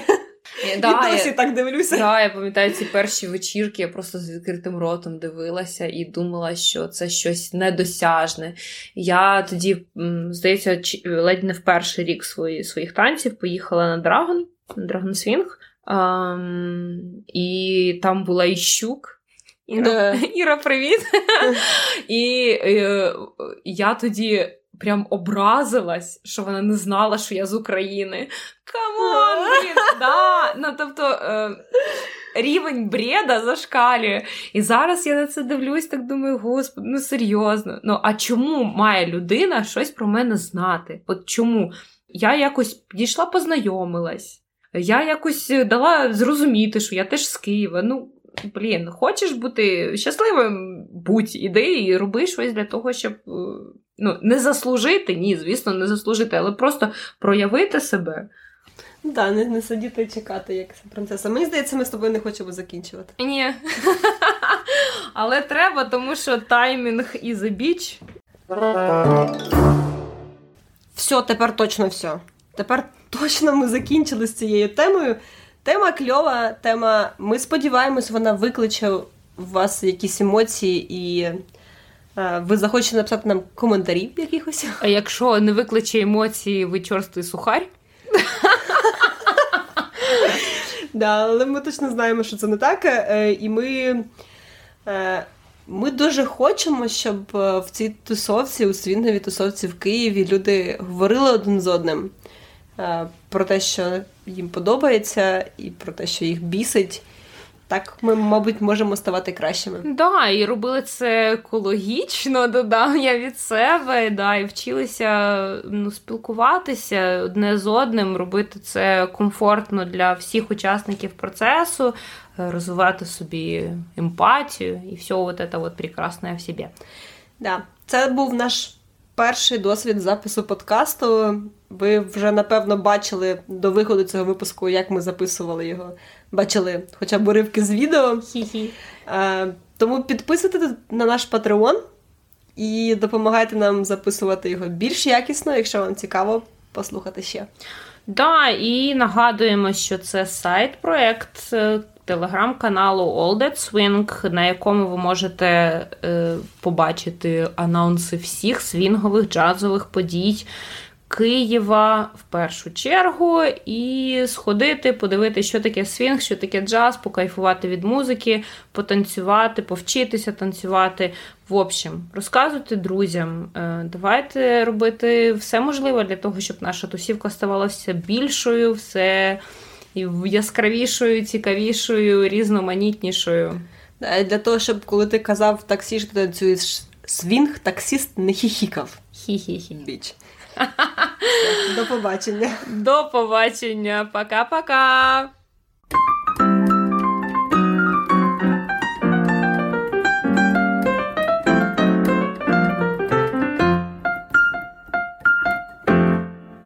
Да, і досі я, так дивлюся. Да, Я пам'ятаю ці перші вечірки, я просто з відкритим ротом дивилася і думала, що це щось недосяжне. Я тоді, здається, ледь не в перший рік свої, своїх танців поїхала на Dragon, на Dragon Swing. Ем, і там була Іщук. Іра, Іра привіт! І е, я тоді прям образилась, що вона не знала, що я з України. Come on, блін! да. Ну, тобто, е, рівень бреда зашкалює. І зараз я на це дивлюсь, так думаю, господи, ну серйозно. Ну, а чому має людина щось про мене знати? От чому? Я якось підійшла, познайомилась. Я якось дала зрозуміти, що я теж з Києва. Ну, блін, хочеш бути щасливим, будь іди і роби щось для того, щоб е, ну, не заслужити, ні, звісно, не заслужити, але просто проявити себе. Да, не, не сидіти і чекати, як принцеса. Мені здається, ми з тобою не хочемо закінчувати. Ні. Але треба, тому що таймінг і a біч. Все, тепер точно все. Тепер точно ми закінчили з цією темою. Тема кльова, тема. Ми сподіваємось, вона викличе у вас якісь емоції і. Е, ви захочете написати нам коментарів якихось? А якщо не викличе емоції, ви чорстий сухарь? Да, але ми точно знаємо, що це не так. Е, і ми е, ми дуже хочемо, щоб в цій тусовці, у свінговій тусовці в Києві люди говорили один з одним про те, що їм подобається, і про те, що їх бісить. Так, ми, мабуть, можемо ставати кращими. Да, і робили це екологічно, додав я від себе, да, і вчилися ну, спілкуватися одне з одним, робити це комфортно для всіх учасників процесу, е, розвивати собі емпатію і все вот это вот прекрасне в собі. Да, це був наш перший досвід запису подкасту. Ви вже напевно бачили до виходу цього випуску, як ми записували його. Бачили хоча б уривки з відео. Хі-хі. А, тому підписуйтесь на наш Патреон і допомагайте нам записувати його більш якісно, якщо вам цікаво послухати ще. Да, і нагадуємо, що це side-проект телеграм-каналу All That Swing, на якому ви можете е, побачити анонси всіх свінгових джазових подій. Києва в першу чергу і сходити, подивитися, що таке свінг, що таке джаз, покайфувати від музики, потанцювати, повчитися танцювати. В общем, розказуйте друзям. Е, давайте робити все можливе для того, щоб наша тусівка ставала все більшою, все яскравішою, цікавішою, різноманітнішою. Для того, щоб коли ти казав в таксі, що ти танцюєш свінг, таксіст не хіхікав. Хі-хі-хі. Bitch. До побачення. До побачення. Пока-пока.